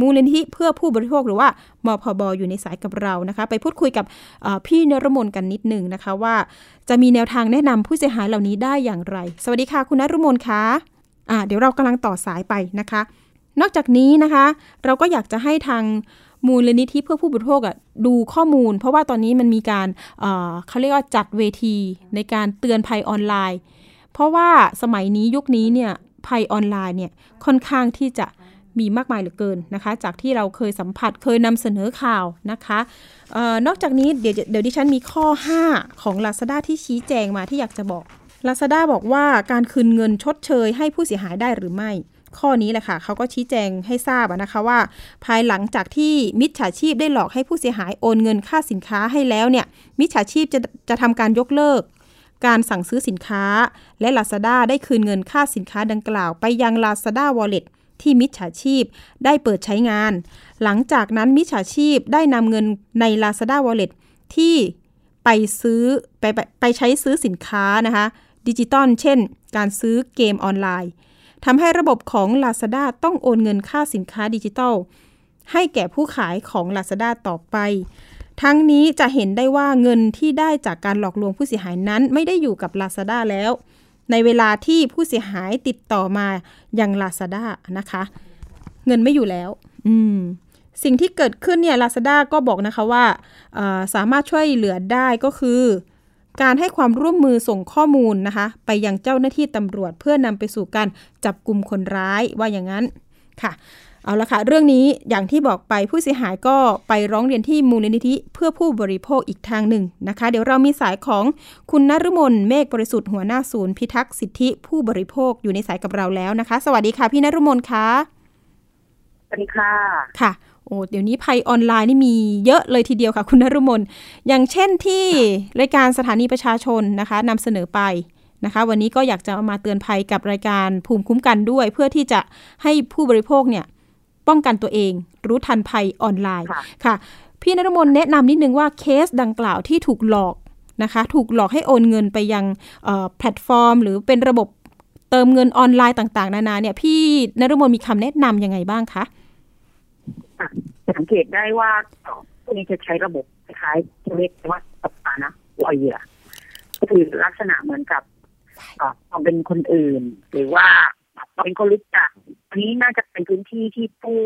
มูลนิธิเพื่อผู้บริโภคหรือว่ามพบอยู่ในสายกับเรานะคะ ไปพูดคุยกับพี่นรมนกันนิดหนึ่งนะคะว่า จะมีแนวทางแนะนำผู้เสียหายเหล่านี้ได้อย่างไร สวัสดีค่ะ คุณนรมนคะะเดี๋ยวเรากำลังต่อสายไปนะคะ นอกจากนี้นะคะ เราก็อยากจะให้ทางมูลนิธิเพื่อผู้บริโภคอะดูข้อมูล เพราะว่าตอนนี้มันมีการเเขาเรียกว่าจัดเวทีในการเตือนภัยออนไลน์ เพราะว่าสมัยนี้ยุคนี้เนี่ยภัยออนไลน์เนี่ยค่อนข้างที่จะ มีมากมายเหลือเกินนะคะ จากที่เราเคยสัมผัสเคยนำเสนอข่าวนะคะออนอกจากนี้เดี๋ยวเดี๋ยวดิฉันมีข้อ 5 ของ Lazada ที่ชี้แจงมาที่อยากจะบอก Lazada บอกว่าการคืนเงินชดเชยให้ผู้เสียหายได้หรือไม่ ข้อนี้แหละค่ะเขาก็ชี้แจงให้ทราบนะคะว่า ภายหลังจากที่มิจฉาชีพได้หลอกให้ผู้เสียหายโอนเงินค่าสินค้าให้แล้วเนี่ยมิจฉาชีพจะจะทำการยกเลิกการสั่งซื้อสินค้า และ Lazada ได้คืนเงินค่าสินค้าดังกล่าว ไปยัง Lazada Wallet ที่มิจฉาชีพได้เปิดใช้งาน หลังจากนั้นมิจฉาชีพได้นำเงินใน Lazada Wallet ที่ไปซื้อไปไปไปใช้ซื้อสินค้านะคะดิจิตอลเช่น การซื้อเกมออนไลน์ทำให้ระบบของ Lazada ต้องโอนเงินค่าสินค้าดิจิทัลให้แก่ผู้ขายของ Lazada ต่อไป ทั้งนี้จะเห็นได้ว่าเงินที่ได้จากการหลอกลวงผู้เสียหายนั้น ไม่ได้อยู่กับ Lazada แล้ว ในเวลาที่ผู้เสียหายติดต่อมายัง Lazada นะคะ เงินไม่อยู่แล้ว อืมสิ่งที่เกิดขึ้นเนี่ย Lazada ก็บอกนะคะว่าสามารถช่วยเหลือได้ก็คือ การให้ความร่วมมือส่งข้อมูลนะคะ ไปยังเจ้าหน้าที่ตำรวจเพื่อนำไปสู่การจับกลุ่มคนร้ายว่าอย่างนั้นค่ะ เอาละค่ะ เรื่องนี้อย่างที่บอกไปผู้เสียหายก็ไปร้องเรียนที่มูลนิธิเพื่อผู้บริโภคอีกทางหนึ่งนะคะ เดี๋ยวเรามีสายของคุณนฤมลเมฆบริสุทธิ์หัวหน้าศูนย์พิทักษ์สิทธิผู้บริโภคอยู่ในสายกับเราแล้วนะคะ สวัสดีค่ะ พี่นฤมลคะสวัสดีค่ะค่ะ โอ้เดี๋ยวนี้ภัยออนไลน์นี่มีเยอะเลยทีเดียวค่ะ คุณนฤมลอย่างเช่นที่รายการสถานีประชาชนนะคะนำเสนอไปนะคะวันนี้ก็อยากจะมาเตือนภัยกับรายการภูมิคุ้มกันด้วย เพื่อที่จะให้ผู้บริโภคเนี่ย ป้องกันตัวเอง รู้ทันภัยออนไลน์ค่ะ พี่นฤมลแนะนำนิดนึงว่าเคสดังกล่าวที่ถูกหลอกนะคะ ถูกหลอกให้โอนเงินไปยังแพลตฟอร์ม หรือเป็นระบบเติมเงินออนไลน์ต่าง ๆ นานาเนี่ยพี่นรมนมีคำแนะนํำยังไงบ้างคะสังเกตได้ว่าพวกนี้จะใช้ระบบคล้ายๆเรียกว่าตบตานะลอยเหยื่อก็คือลักษณะเหมือนกับอเป็นคนอื่น หรือว่าเป็นคนรู้จัก อันนี้น่าจะเป็นพื้นที่ที่ผู้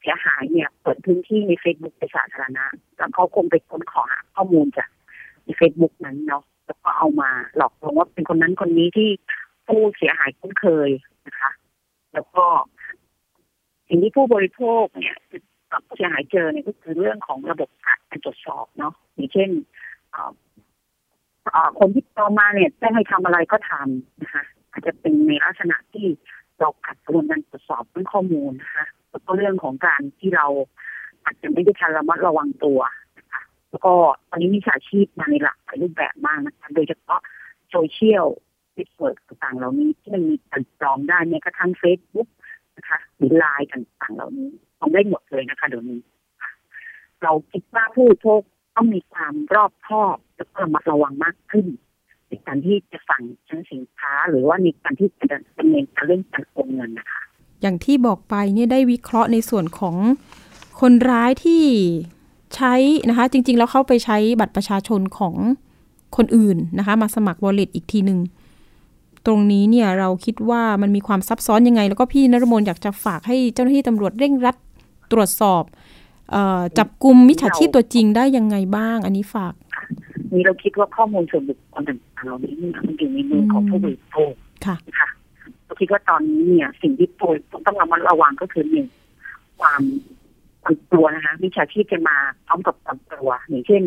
เสียหายเนี่ยเปิดพื้นที่ในเฟซบุ๊กไปสาธารณะ แล้วเขาคงไปค้นขอหาข้อมูลจากในเฟซบุ๊กนั้นเนาะแล้วก็เอามาหลอกลวงว่าเป็นคนนั้นคนนี้ที่ผู้เสียหายคุ้นเคยนะคะ แล้วก็ สิ่งที่ผู้บริโภคเนี่ยผู้เสียหายเจอเนี่ยก็คือเรื่องของระบบการตรวจสอบเนาะอย่างเช่นคนที่ต่อมาเนี่ยได้ให้ทำอะไรก็ทำนะคะ อาจจะเป็นในลักษณะที่ เราขัดกระบวนการตรวจสอบเรื่องข้อมูลนะคะแล้วก็เรื่องของการที่เราอาจจะไม่ได้ทันระมัดระวังตัวนะคะแล้วก็ตอนนี้มิจฉาชีพมาในหลากหลายรูปแบบมากนะคะโดยเฉพาะโซเชียลเน็ตเวิร์กต่างๆ เหล่านี้ที่มันมีการปลอมได้ในกระทั่งเฟซบุ๊กนะคะหรือไลน์ต่างๆ เหล่านี้ทำได้หมดเลยนะคะเดี๋ยวนี้ เราคิดว่าผู้บริโภคต้องมีความรอบคอบและระมัดระวังมากขึ้น ในการที่จะสั่งซื้อสินค้า หรือว่าในการที่จะดำเนินการเรื่องการโอนเงินนะคะอย่างที่บอกไปเนี่ยได้วิเคราะห์ในส่วนของคนร้ายที่ใช้นะคะ จริง ๆ แล้วเข้าไปใช้บัตรประชาชนของคนอื่นนะคะ มาสมัคร wallet อีกทีหนึ่งตรงนี้เนี่ยเราคิดว่ามันมีความซับซ้อนยังไง แล้วก็พี่นรมนอยากจะฝากให้เจ้าหน้าที่ตำรวจเร่งรัดตรวจสอบเออจับกลุ่มมิจฉาชีพตัวจริงได้ยังไงบ้าง อันนี้ฝาก นี่เราคิดว่าข้อมูลส่วนบุคคลต่างๆ เหล่านี้มันอยู่ในมือของผู้บริโภคค่ะค่ะเราคิดว่าตอนนี้เนี่ย สิ่งที่ตัวต้องระมัดระวังก็คือหนึ่งความความกลัวนะคะมิจฉาชีพจะมาพร้อมกับความกลัวอย่างเช่น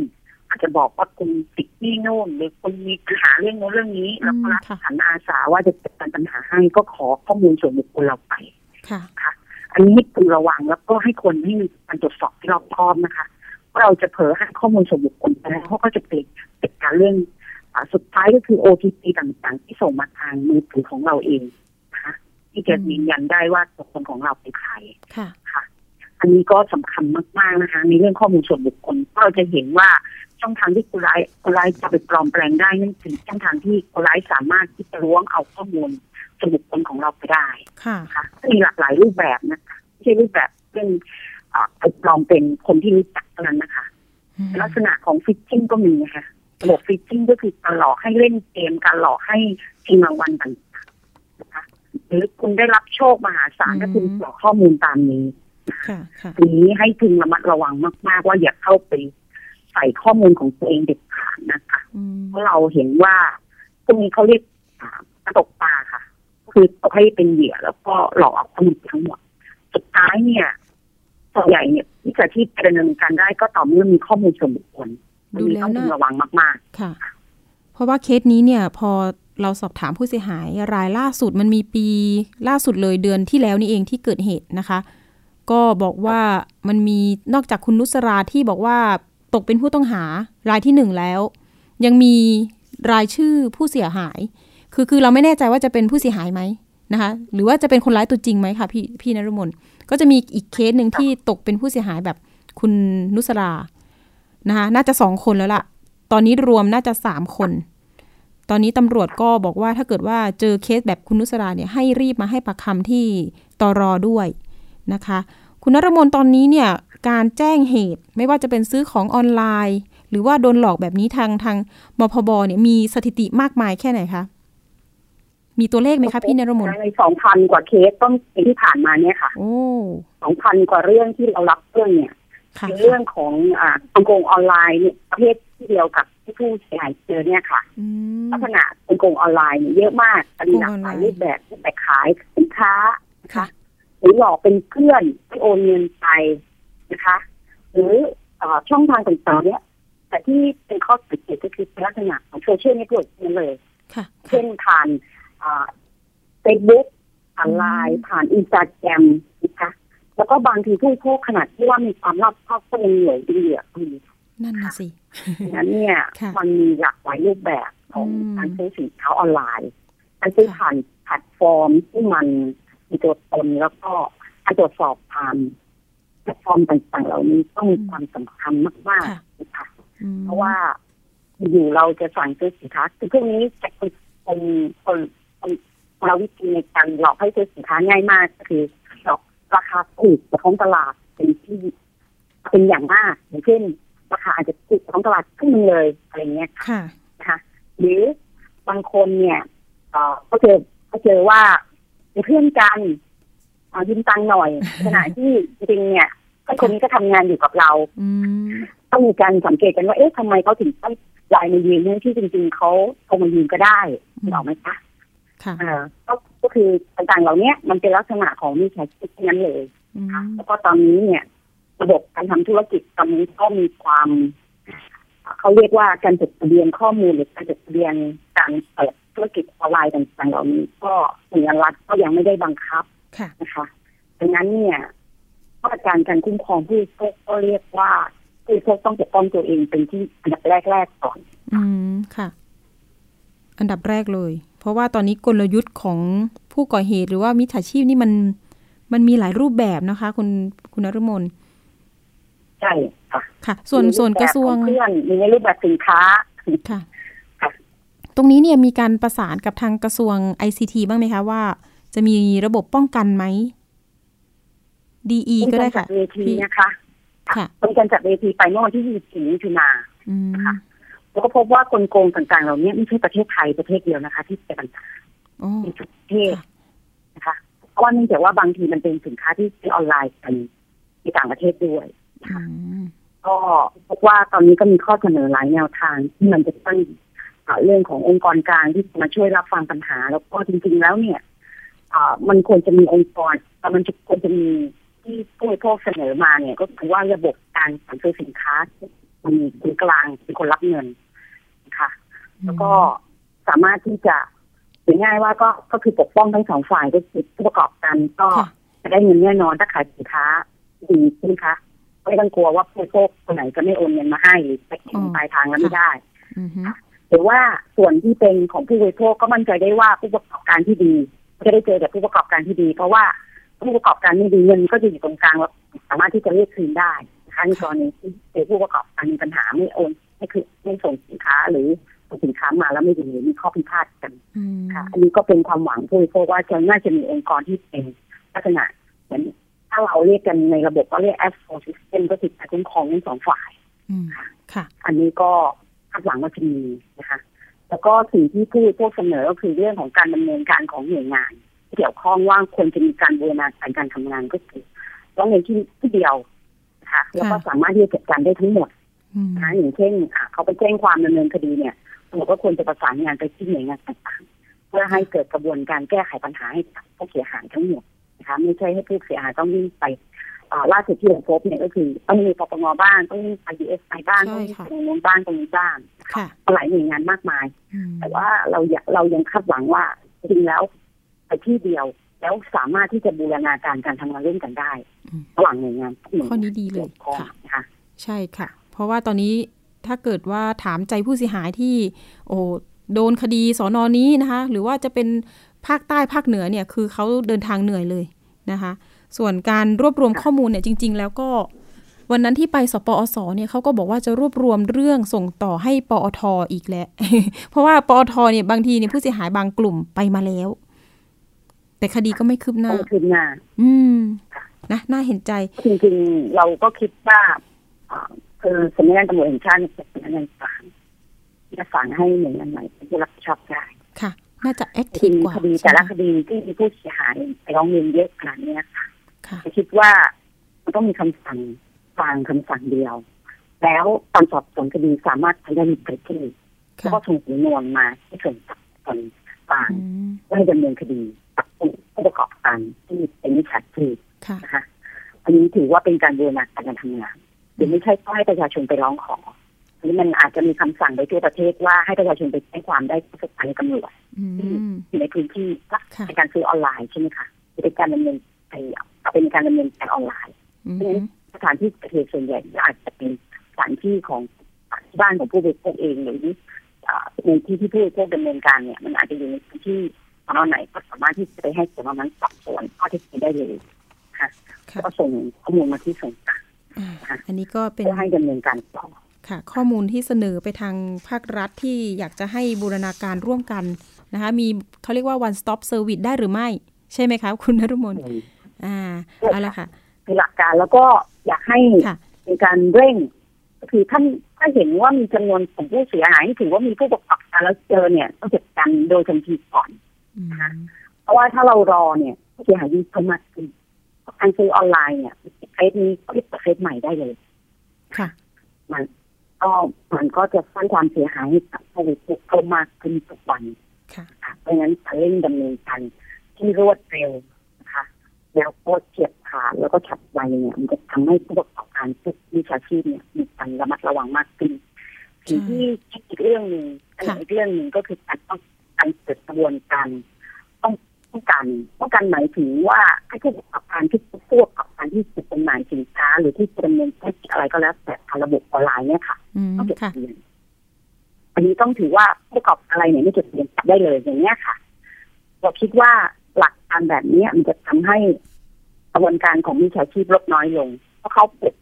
อาจจะบอกว่าคุณติดหนี้โน่นหรือคุณมีปัญหาเรื่องโน้นเรื่องนี้ แล้วก็รับค่ะขันอาสาว่าจะจัดการปัญหาให้ก็ขอข้อมูลส่วนบุคคลเราไปค่ะอันนี้ให้คุณระวังแล้วก็ให้คนให้มีการตรวจสอบที่รอบคอบนะคะว่าเราจะเผลอให้ข้อมูลส่วนบุคคลไปแล้วเขาก็จะเป็นเป็นการเรื่องอา สุดท้ายก็คือ OTP ต่างๆ ที่ส่งมาทางมือถือของเราเองนะคะที่จะยืนยันได้ว่าตัวคนของเราเป็นใครค่ะค่ะอันนี้ก็สำคัญมาก ๆนะคะ ในเรื่องข้อมูลส่วนบุคคลเพราะเราจะเห็นว่าช่องทางที่คนร้ายคนร้ายจะไปปลอมแปลงได้นั่นคือช่องทางที่คนร้ายสามารถที่จะล้วงเอาข้อมูลส่วนบุคคลของเราไปได้ค่ะค่ะมีหลากหลายรูปแบบนะคะไม่ใช่รูปแบบเช่นอ่าไปปลอมเป็นคนที่รู้จักเท่านั้นนะคะ ลักษณะของฟิชชิ่งก็มีนะคะ ระบบฟิชชิ่งก็คือการหลอกให้เล่นเกม การหลอกให้ชิงรางวัลต่างๆนะคะหรือคุณได้รับโชคมหาศาลอืมถ้าคุณกรอกข้อมูลตามนี้ค่ะค่ะทีนี้ให้พึงระมัดระวังมาก ๆ ว่าอย่าเข้าไปใส่ข้อมูลของตัวเองเด็ดขาดนะคะอืมเพราะเราเห็นว่าตรงนี้เขาเรียกอ่ากระตกปลาค่ะ คือเอาให้เป็นเหยื่อแล้วก็หลอกเอาข้อมูลทั้งหมด สุดท้ายเนี่ยส่วนใหญ่เนี่ยวิชาชีพจะดำเนินการได้ก็ต่อเมื่อมีข้อมูลส่วนบุคคลมัน ดูมีแล้วต้องพึงน่าระวังมากค่ะ เพราะว่าเคสนี้เนี่ย พอเราสอบถามผู้เสียหายรายล่าสุดมันมีปีล่าสุดเลยเดือนที่แล้วนี่เองที่เกิดเหตุนะคะ ก็บอกว่ามันมีนอกจากคุณนุสราที่บอกว่าตกเป็นผู้ต้องหารายที่หนึ่งแล้ว ยังมีรายชื่อผู้เสียหาย คือคือเราไม่แน่ใจว่าจะเป็นผู้เสียหายไหมนะคะ หรือว่าจะเป็นคนร้ายตัวจริงไหมคะพี่พี่นรมนก็จะมีอีกเคสหนึ่งที่ตกเป็นผู้เสียหายแบบคุณนุสรา นะคะน่าจะสองคนแล้วล่ะ ตอนนี้รวมน่าจะสามคน ตอนนี้ตำรวจก็บอกว่าถ้าเกิดว่าเจอเคสแบบคุณนุสราเนี่ยให้รีบมาให้ปากคำที่ตอรอด้วยนะคะ คุณนรมนตอนนี้เนี่ยการแจ้งเหตุไม่ว่าจะเป็นซื้อของออนไลน์ หรือว่าโดนหลอกแบบนี้ทางทางมพบเนี่ยมีสถิติมากมายแค่ไหนคะมีตัวเลขๆไหมคะพี่นรมนในสองพันกว่าเคสต้นปีที่ผ่านมาเนี่ยค่ะ โอ้สองพันกว่าเรื่องที่เรารับเรื่องเนี่ย ค่ะเป็นเรื่องของอ่าโกงออนไลน์เนี่ยประเภทที่เดียวกับที่ผู้เสียหายเจอเนี่ยค่ะอืมลักษณะเป็นโกงออนไลน์เนี่ยเยอะมากมีหลากหลายโกงออนไลน์รูปแบบที่ไปขายสินค้าค่ะหรือหลอกเป็นเพื่อนที่โอนเงินไปนะคะ หรือเอ่อช่องทางต่างๆเนี่ยแต่ที่เป็นข้อสังเกตก็คือเป็นลักษณะของโซเชียลเน็ตเวิร์กนั่นเลยค่ะเช่นผ่านเฟซบุ๊กผ่านไลน์ผ่านอินสตาแกรมนะคะ แล้วก็บางทีผู้ผู้ขนาดที่ว่ามีความรอบคอบก็ยังเหลือเหลือมีนั่นน่ะสิดังนั้นเนี่ยค่ะมันมีหลากหลายรูปแบบของอืมการซื้อสินค้าออนไลน์การซื้อค่ะผ่านแพลตฟอร์มที่มันมีตัวตนแล้วก็การตรวจสอบผ่านแพลตฟอร์มต่างๆ เหล่านี้ต้องมีความสำคัญมากค่ะๆนะคะอืมเพราะว่าอยู่เราจะสั่งซื้อสินค้าคือพวกนี้จะเป็นคนคนคนเราวิธีในการหลอกให้ซื้อสินค้าง่ายมากก็คือหลอก ราคาถูกกว่าท้องตลาดเป็นที่เป็นอย่างมากอย่างเช่น ราคาอาจจะถูกกว่าท้องตลาดครึ่งหนึงเลยอะไรเงี้ยค่ะนะคะหรือบางคนเนี่ยเอ่อก็เจอก็เจอว่าเป็นเพื่อนกันเอายืมตังค์หน่อยขณะที่จริงๆเนี่ยก็คนนี้ก็ทำงานอยู่กับเราอืมต้องมีการสังเกตกันว่าเอ๊ะทำไมเขาถึงต้องไลน์มายืมเนื่องที่จริง ๆเขาโทรมายืมก็ได้อืมหรอกไหมคะค่ะอ่าก็ ก็คือต่างๆ เหล่านี้มันเป็นลักษณะของมิจฉาชีพทั้งนั้นเลยอืมค่ะแล้วก็ตอนนี้เนี่ย ระบบการทำธุรกิจตอนนี้ก็มีความเขาเรียกว่าการจดทะเบียนข้อมูลหรือการจดทะเบียนการเปิดธุรกิจออนไลน์ต่างๆ เหล่านี้ ก็หน่วยงานรัฐก็ยังไม่ได้บังคับค่ะนะคะดังนั้นเนี่ยมาตรการการคุ้มครองผู้บริโภคก็เรียกว่าผู้บริโภคต้องปกป้องตัวเองเป็นที่อันดับแรกๆก่อน อืมค่ะ อันดับแรกเลยเพราะว่าตอนนี้กลยุทธ์ของผู้ก่อเหตุหรือว่ามิจฉาชีพนี่มันมันมีหลายรูปแบบนะคะ คุณคุณนรมนใช่ค่ะค่ะ ส่วนมีส่วนรูปกระทรวงแบบของเพื่อนมีในรูปแบบสินค้าค่ะค่ะ ตรงนี้เนี่ยมีการประสานกับทางกระทรวง ICT บ้างไหมคะว่า จะมีระบบป้องกันไหม DE ก็ได้ค่ะเป็นการจัดเวทีนะคะค่ะเป็นการจัดเวทีไปเมื่อวันที่24มิถุนาอืมค่ะ แล้วก็พบว่ากลโกงต่างๆ เหล่านี้ไม่ใช่ประเทศไทยประเทศเดียวนะคะ ที่เป็นปัญหาโอ้ในทุกประเทศค่ะนะคะเพราะว่าเนื่องจากว่าบางทีมันเป็นสินค้าที่ซื้อออนไลน์กันในต่างประเทศด้วยอืมก็พบว่าตอนนี้ก็มีข้อเสนอหลายแนวทางที่มันจะต้องเอ่อเรื่องขององค์กรกลางที่จะมาช่วยรับฟังปัญหา แล้วก็จริง ๆ แล้วเนี่ยเอ่อมันควรจะมีองค์กรแต่มันจะควรจะมีที่ผู้บริโภคเสนอมาเนี่ย ก็คือว่าระบบการสั่งซื้อสินค้ามันมีคนกลางเป็นคนรับเงินนะคะ แล้วก็สามารถที่จะอย่างง่ายว่าก็ก็คือปกป้องทั้งสองฝ่ายก็คือผู้ประกอบการก็ค่ะจะได้เงินแน่นอนถ้าขายสินค้าดีใช่ไหมคะไม่ต้องกลัวว่าผู้บริโภคคนไหนจะไม่โอนเงินมาให้หรือไปเก็บเงินปลายทางแล้วไม่ได้อืมฮึหรือว่าส่วนที่เป็นของผู้บริโภคก็มั่นใจได้ว่าผู้ประกอบการที่ดีจะได้เจอแต่ผู้ประกอบการที่ดี เพราะว่าผู้ประกอบการไม่ดีเงินก็จะอยู่ตรงกลางแล้วสามารถที่จะเรียกคืนได้นะคะในกรณีที่เจอผู้ประกอบการมีปัญหาไม่โอนไม่คือไม่ส่งสินค้าหรือ ส่งสินค้ามาแล้วไม่ดีหรือมีข้อพิพาทกันอืมค่ะ อันนี้ก็เป็นความหวังผู้บริโภคว่าจะน่าจะมีองค์กรที่เป็นลักษณะเหมือนถ้าเราเรียกกันในระบบก็เรียก App for System ก็คือการคุ้มครองทั้งสองฝ่ายอืมค่ะ อันนี้ก็คาดหวังว่าจะมีนะคะ แล้วก็สิ่งที่ผู้บริโภคเสนอก็คือเรื่องของการดำเนินการของหน่วยงานที่เกี่ยวข้องว่าควรจะมีการบูรณาการการทำงานก็คือต้องเรียนที่ที่เดียวนะคะแล้วก็สามารถที่จะจัดการได้ทั้งหมดอืมนะคะอย่างเช่นอะเขาไปแจ้งความดำเนินคดีเนี่ย ตำรวจก็ควรจะประสานงานไปที่หน่วยงานต่างๆ เพื่อให้เกิดกระบวนการแก้ไขปัญหาให้กับผู้เสียหายทั้งหมดนะคะไม่ใช่ให้ผู้เสียหายต้องวิ่งไปอ่าล่าสุดที่เราพบเนี่ยก็คือต้องมีปปงบ้างต้องมีไปดีเอสไอบ้างต้องมีตรงนู้นบ้างตรงนี้บ้างค่ะหลายหน่วยงานมากมายอืมแต่ว่าเราอยากเรายังคาดหวังว่าจริงๆแล้วไปที่เดียวแล้วสามารถที่จะบูรณาการการทำงานร่วมกันได้อืมระหว่างหน่วยงานทุกหน่วยข้อนี้ดีเลยกี่วข้องค่ะนะคะใช่ค่ะ เพราะว่าตอนนี้ ถ้าเกิดว่าถามใจผู้เสียหายที่โอ้โดนคดีสอนอนี้นะคะ หรือว่าจะเป็นภาคใต้ภาคเหนือเนี่ยคือเขาเดินทางเหนื่อยเลยนะคะ ส่วนการรวบรวมข้อมูลเนี่ยจริง ๆ แล้วก็วันนั้นที่ไปสปอสเนี่ยเขาก็บอกว่าจะรวบรวมเรื่องส่งต่อให้ปอทอีกแล้วเพราะว่าปอทเนี่ยบางทีเนี่ยผู้เสียหายบางกลุ่มไปมาแล้ว แต่คดีก็ไม่คืบหน้าต้องคืนหน้า อืมนะน่าเห็นใจ จริงๆ เราก็คิดว่าอ่า คือสำนักงานตำรวจแห่งชาติเนี่ยเป็นสำนักงานกลางจะสั่งให้หน่วยงานไหนที่รับผิดชอบได้ค่ะ น่าจะแอคจทีริฟงกว่าคดีใช่แต่ไหมละคดีที่มีผู้เสียหายไปร้องเรียนเยอะขนาดเนี้ยค่ะค่ะคิดว่ามันต้องมีคำสั่งกลางคำสั่งเดียว แล้วการสอบสวนคดีสามารถทำได้มีประเทศแล้วค่ะก็ส่งสำนวนมาที่ส่วนสอบสวนกลางอืมเพื่อให้ดำเนินคดีกับผู้ประกอบการที่เป็นมิจฉาชีพค่ะนะคะอันนี้ถือว่าเป็นการบูรณาการการทำงาน หรือไม่ใช่ต้องให้ประชาชนไปร้องขออันนี้มันอาจจะมีคำสั่งไปทั่วประเทศว่าให้ประชาชนไปแจ้งความได้ที่สถานีตำรวจอืมอยู่ในพื้นที่ค่ะในการซื้อออนไลน์ใช่ไหมคะจะเป็นการดำเนินไปเอาเป็นการดำเนินการออนไลน์อืมสถานที่เกิดเหตุส่วนใหญ่ก็อาจจะเป็นสถานที่ของที่บ้านของผู้บริโภคเองหรืออ่าในที่ที่ผู้บริโภคดำเนินการเนี่ยมันอาจจะอยู่ในพื้นที่ตอนไหนก็สามารถที่จะไปให้ส่วนนั้นสอบสวนข้อเท็จจริงได้เลยค่ะค่ะก็ส่งข้อมูลมาที่ส่งกลาง อ่าอันนี้ก็เป็นเพื่อให้ดำเนินการต่อค่ะ ข้อมูลที่เสนอไปทางภาครัฐที่อยากจะให้บูรณาการร่วมกันนะคะ มีเขาเรียกว่า one stop service ได้หรือไม่ ใช่ไหมคะ คุณนรุมนอ่าเอาละค่ะคือหลักการแล้วก็อยากให้ค่ะมีการเร่งก็คือท่านถ้าเห็นว่ามีจำนวนของผู้เสียหายที่ถือว่ามีผู้ประกอบการแล้วเจอเนี่ยต้องจัดการโดยทันทีก่อนอืมเพราะว่าถ้าเรารอเนี่ยผู้เสียหายยิ่งเพิ่มมากขึ้น การซื้อออนไลน์เนี่ยเฟซนี้ก็เฟซใหม่ได้เลย ค่ะ มันก็มันก็จะสร้างความเสียหายให้กับผู้บริโภคเพิ่มมากขึ้นทุกวันค่ะค่ะเพราะฉะนั้นจะเร่งดำเนินการที่รวดเร็วนะคะแล้วก็เฉียบขาดแล้วก็ฉับไวเนี่ย มันจะทำให้ผู้ประกอบการทุกวิชาชีพเนี่ยมีการระมัดระวังมากขึ้นสิ่งที่คิดอีกเรื่องหนึ่งอันอีกเรื่องหนึ่งก็คือการต้องการเกิดกระบวนการต้อง ต้องการต้องการหมายถึงว่าให้ผู้ประกอบการที่ผู้ประกอบการที่จะจำหน่ายสินค้า หรือที่จะดำเนินธุรกิจอะไรก็แล้วแต่ทางระบบออนไลน์เนี่ยค่ะอืมต้องจดค่ะทะเบียนอันนี้ต้องถือว่าผู้ประกอบอะไรเนี่ยไม่จดทะเบียนจับได้เลยอย่างเนี้ยค่ะเราคิดว่าหลักการแบบนี้มันจะทำให้กระบวนการของมิจฉาชีพลดน้อยลง เพราะเขาเปิด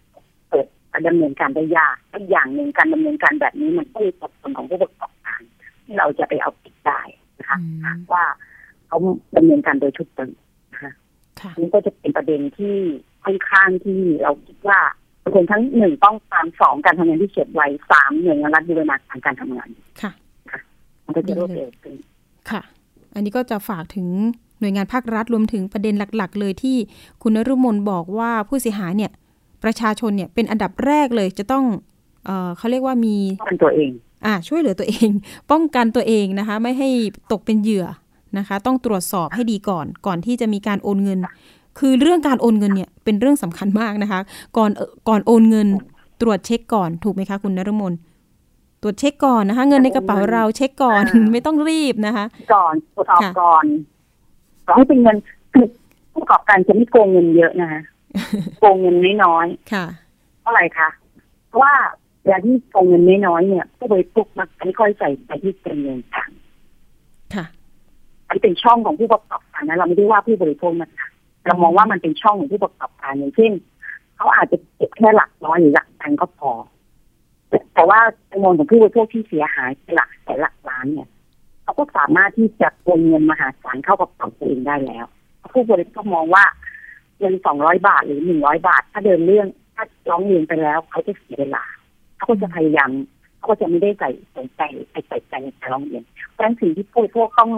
เปิดการดำเนินการได้ยากอีกอย่างหนึ่งการดำเนินการแบบนี้มันต้องมีผลของผู้ประกอบการที่เราจะไปเอาผิดได้นะคะอืมหากว่า เขาดำเนินการโดยชุดตึงนะคะค่ะอันนี้ก็จะเป็นประเด็นที่ค่อนข้างที่เราคิดว่าคนทั้งหนึ่งต้องตามสองการทำงานที่เฉียบไวสามหน่วยงานรัฐบูรณาการการทำงานค่ะมันก็จะรวดเร็วขึ้นค่ะ อันนี้ก็จะฝากถึงหน่วยงานภาครัฐรวมถึงประเด็นหลัก ๆ เลยที่คุณนรุมนบอกว่าผู้เสียหายเนี่ย ประชาชนเนี่ยเป็นอันดับแรกเลยจะต้องเอ่อเขาเรียกว่ามีเป็นตัวเอง อ่าช่วยเหลือตัวเอง ป้องกันตัวเองนะคะ ไม่ให้ตกเป็นเหยื่อ นะคะ ต้องตรวจสอบให้ดีก่อน ก่อนที่จะมีการโอนเงิน คือเรื่องการโอนเงินเนี่ยเป็นเรื่องสำคัญมากนะคะ ก่อนเอ่อก่อนโอนเงิน ตรวจเช็คก่อนถูกไหมคะคุณนรมนตรวจเช็คก่อนนะคะ เงินในกระเป๋าเราเช็คก่อนไม่ต้องรีบนะคะ ก่อนตรวจสอบค่ะก่อนขอให้เป็นเงินคือผู้ประกอบการจะไม่โกงเงินเยอะนะคะโกงเงินน้อยค่ะๆเท่าไหร่คะเพราะว่าเวลาที่โกงเงินน้อยๆเนี่ยผู้บริโภคมักไม่ค่อยใส่ใจที่เป็นเงินต่างค่ะ อันเป็นช่องของผู้ประกอบการนะเราไม่ได้ว่าผู้บริโภคนะคะเรามองว่ามันเป็นช่องของผู้ประกอบการอย่างเช่นเขาอาจจะเก็บแค่หลักร้อยหรือหลักพันก็พอ แต่ว่าจำนวนของผู้บริโภคที่เสียหายหลักแสนหลักล้านเนี่ยเขาก็สามารถที่จะโอนเงินมหาศาลเข้ากระเป๋าตัวเองได้แล้ว ผู้บริโภคมองว่าเงินสองร้อยบาทหรือหนึ่งร้อยบาท ถ้าเดินเรื่องถ้าร้องเรียนไปแล้วเขาจะเสียเวลาเขาก็จะพยายามเขาก็จะไม่ได้ใส่สนใจใส่ใจในการร้องเรียนเพราะฉะนั้นสิ่งที่ผู้บริโภคต้อง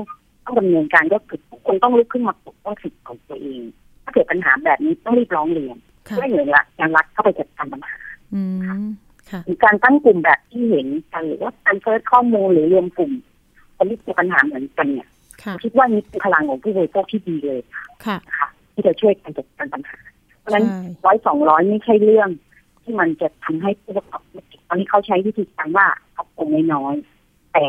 ต้องดำเนินการก็คือทุกคนต้องลุกขึ้นมาปกป้องสิทธิของตัวเอง ถ้าเกิดปัญหาแบบนี้ต้องรีบร้องเรียนค่ะเพื่อให้หน่วยงานรัฐเข้าไปจัดการปัญหาอืมค่ะหรือการตั้งกลุ่มแบบที่เห็นกันหรือว่าการเฟิร์สข้อมูลหรือรวมกลุ่มคนที่เจอปัญหาเหมือนกันเนี่ยค่ะคิดว่านี่เป็นพลังของผู้บริโภคที่ดีเลยค่ะค่ะนะคะที่จะช่วยกันจัดการปัญหา เพราะฉะนั้นใช่ร้อยสองร้อยไม่ใช่เรื่อง ที่มันจะทำให้ผู้ประกอบธุรกิจตอนนี้เขาใช้วิธีการว่าเขาคงน้อยๆแต่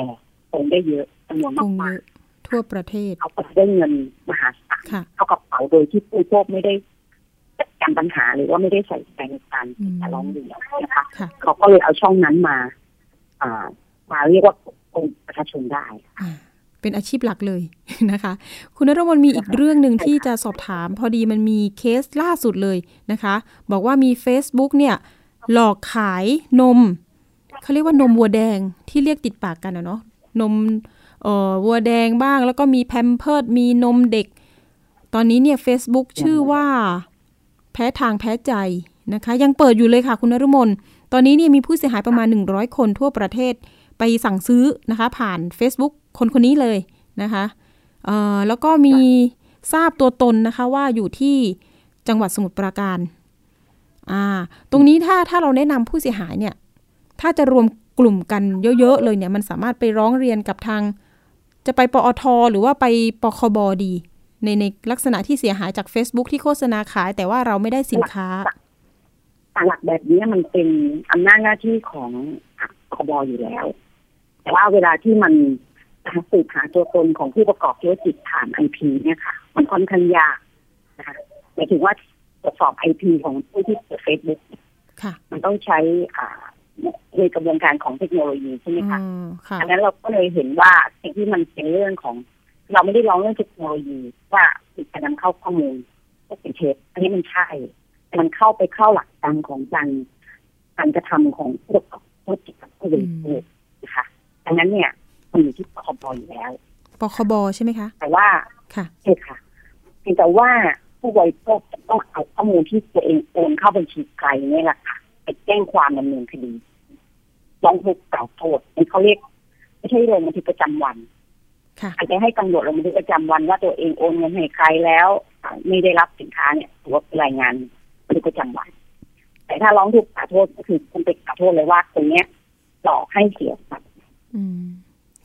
คงได้เยอะจำนวนคงเยมากอะ ทั่วประเทศๆเขาก็จะได้เงินมหาศาลค่ะเข้ากระเป๋าโดยที่ผู้บริโภคไม่ได้จัดการปัญหาหรือว่าไม่ได้ใส่ใจในการอืมจะร้องเรียนนะคะค่ะเขาก็เลยเอาช่องนั้นมาอ่ามาเรียกว่าองค์ประชาชนได้อ่าเป็นอาชีพหลักเลยนะคะ คุณนรมนมีอีกเรื่องหนึ่งที่จะสอบถาม พอดีมันมีเคสล่าสุดเลยนะคะ บอกว่ามี Facebook เนี่ย หลอกขายนมเขาเรียกว่านมวัวแดงที่เรียกติดปากกันอะเนาะนมเอ่อ วัวแดงบ้าง แล้วก็มีแพมเพิร์ดมีนมเด็ก ตอนนี้เนี่ย Facebook ชื่อว่า แพ้ทางแพ้ใจนะคะ ยังเปิดอยู่เลยค่ะคุณนรมน ตอนนี้เนี่ยมีผู้เสียหายประมาณ 100 คนทั่วประเทศไปสั่งซื้อนะคะ ผ่าน Facebook คนคนนี้เลยนะคะเอ่อแล้วก็มีทราบตัวตนนะคะว่าอยู่ที่จังหวัดสมุทรปราการอ่าตรงนี้ถ้าถ้าเราแนะนำผู้เสียหายเนี่ย ถ้าจะรวมกลุ่มกันเยอะ ๆ เลยเนี่ย มันสามารถไปร้องเรียนกับทาง จะไปปอท หรือว่าไปปคบดี ในในลักษณะที่เสียหายจาก Facebook ที่โฆษณาขาย แต่ว่าเราไม่ได้สินค้าหลักแบบนี้มันเป็นอำนาจหน้าที่ของคบอยู่แล้ว แต่ว่าเวลาที่มันสืบหาตัวตนของผู้ประกอบธุรกิจผ่านไอพีเนี่ยค่ะ มันค่อนข้างยากนะคะหมายถึงว่าตรวจสอบไอพีของผู้ที่เปิดเฟซบุ๊กมันต้องใช้อ่า ในกระบวนการของเทคโนโลยีใช่ไหมคะอืมค่ะอันนั้นเราก็เลยเห็นว่าสิ่งที่มันเป็นเรื่องของ เราไม่ได้ร้องเรื่องเทคโนโลยีว่ามีการนำเข้าข้อมูลก็เป็นเท็จอันนี้มันใช่แต่มันเข้าไปเข้าหลักการของการการกระทำของผู้ประกอบธุรกิจกับผู้บริโภคนะคะดังนั้นเนี่ยมันอยู่ที่ปคบอยู่แล้วปคบใช่ไหมคะ แต่ว่าค่ะใช่ค่ะเพียงแต่ว่าผู้บริโภคจะต้องเอาข้อมูลที่ตัวเองโอนเข้าบัญชีไกลเนี่ยแหละค่ะไปแจ้งความดำเนินคดี ร้องทุกข์กล่าวโทษนี่เขาเรียกไม่ใช่ลงบันทึกประจำวันค่ะอาจจะให้ตำรวจลงบันทึกประจำวันว่าตัวเองโอนเงินให้ใครแล้วอ่าไม่ได้รับสินค้าเนี่ยถือว่าเป็นรายงานบันทึกประจำวัน แต่ถ้าร้องทุกข์กล่าวโทษก็คือคุณไปกล่าวโทษเลยว่าตรงเนี้ยหลอกให้เสียทรัพย์อืม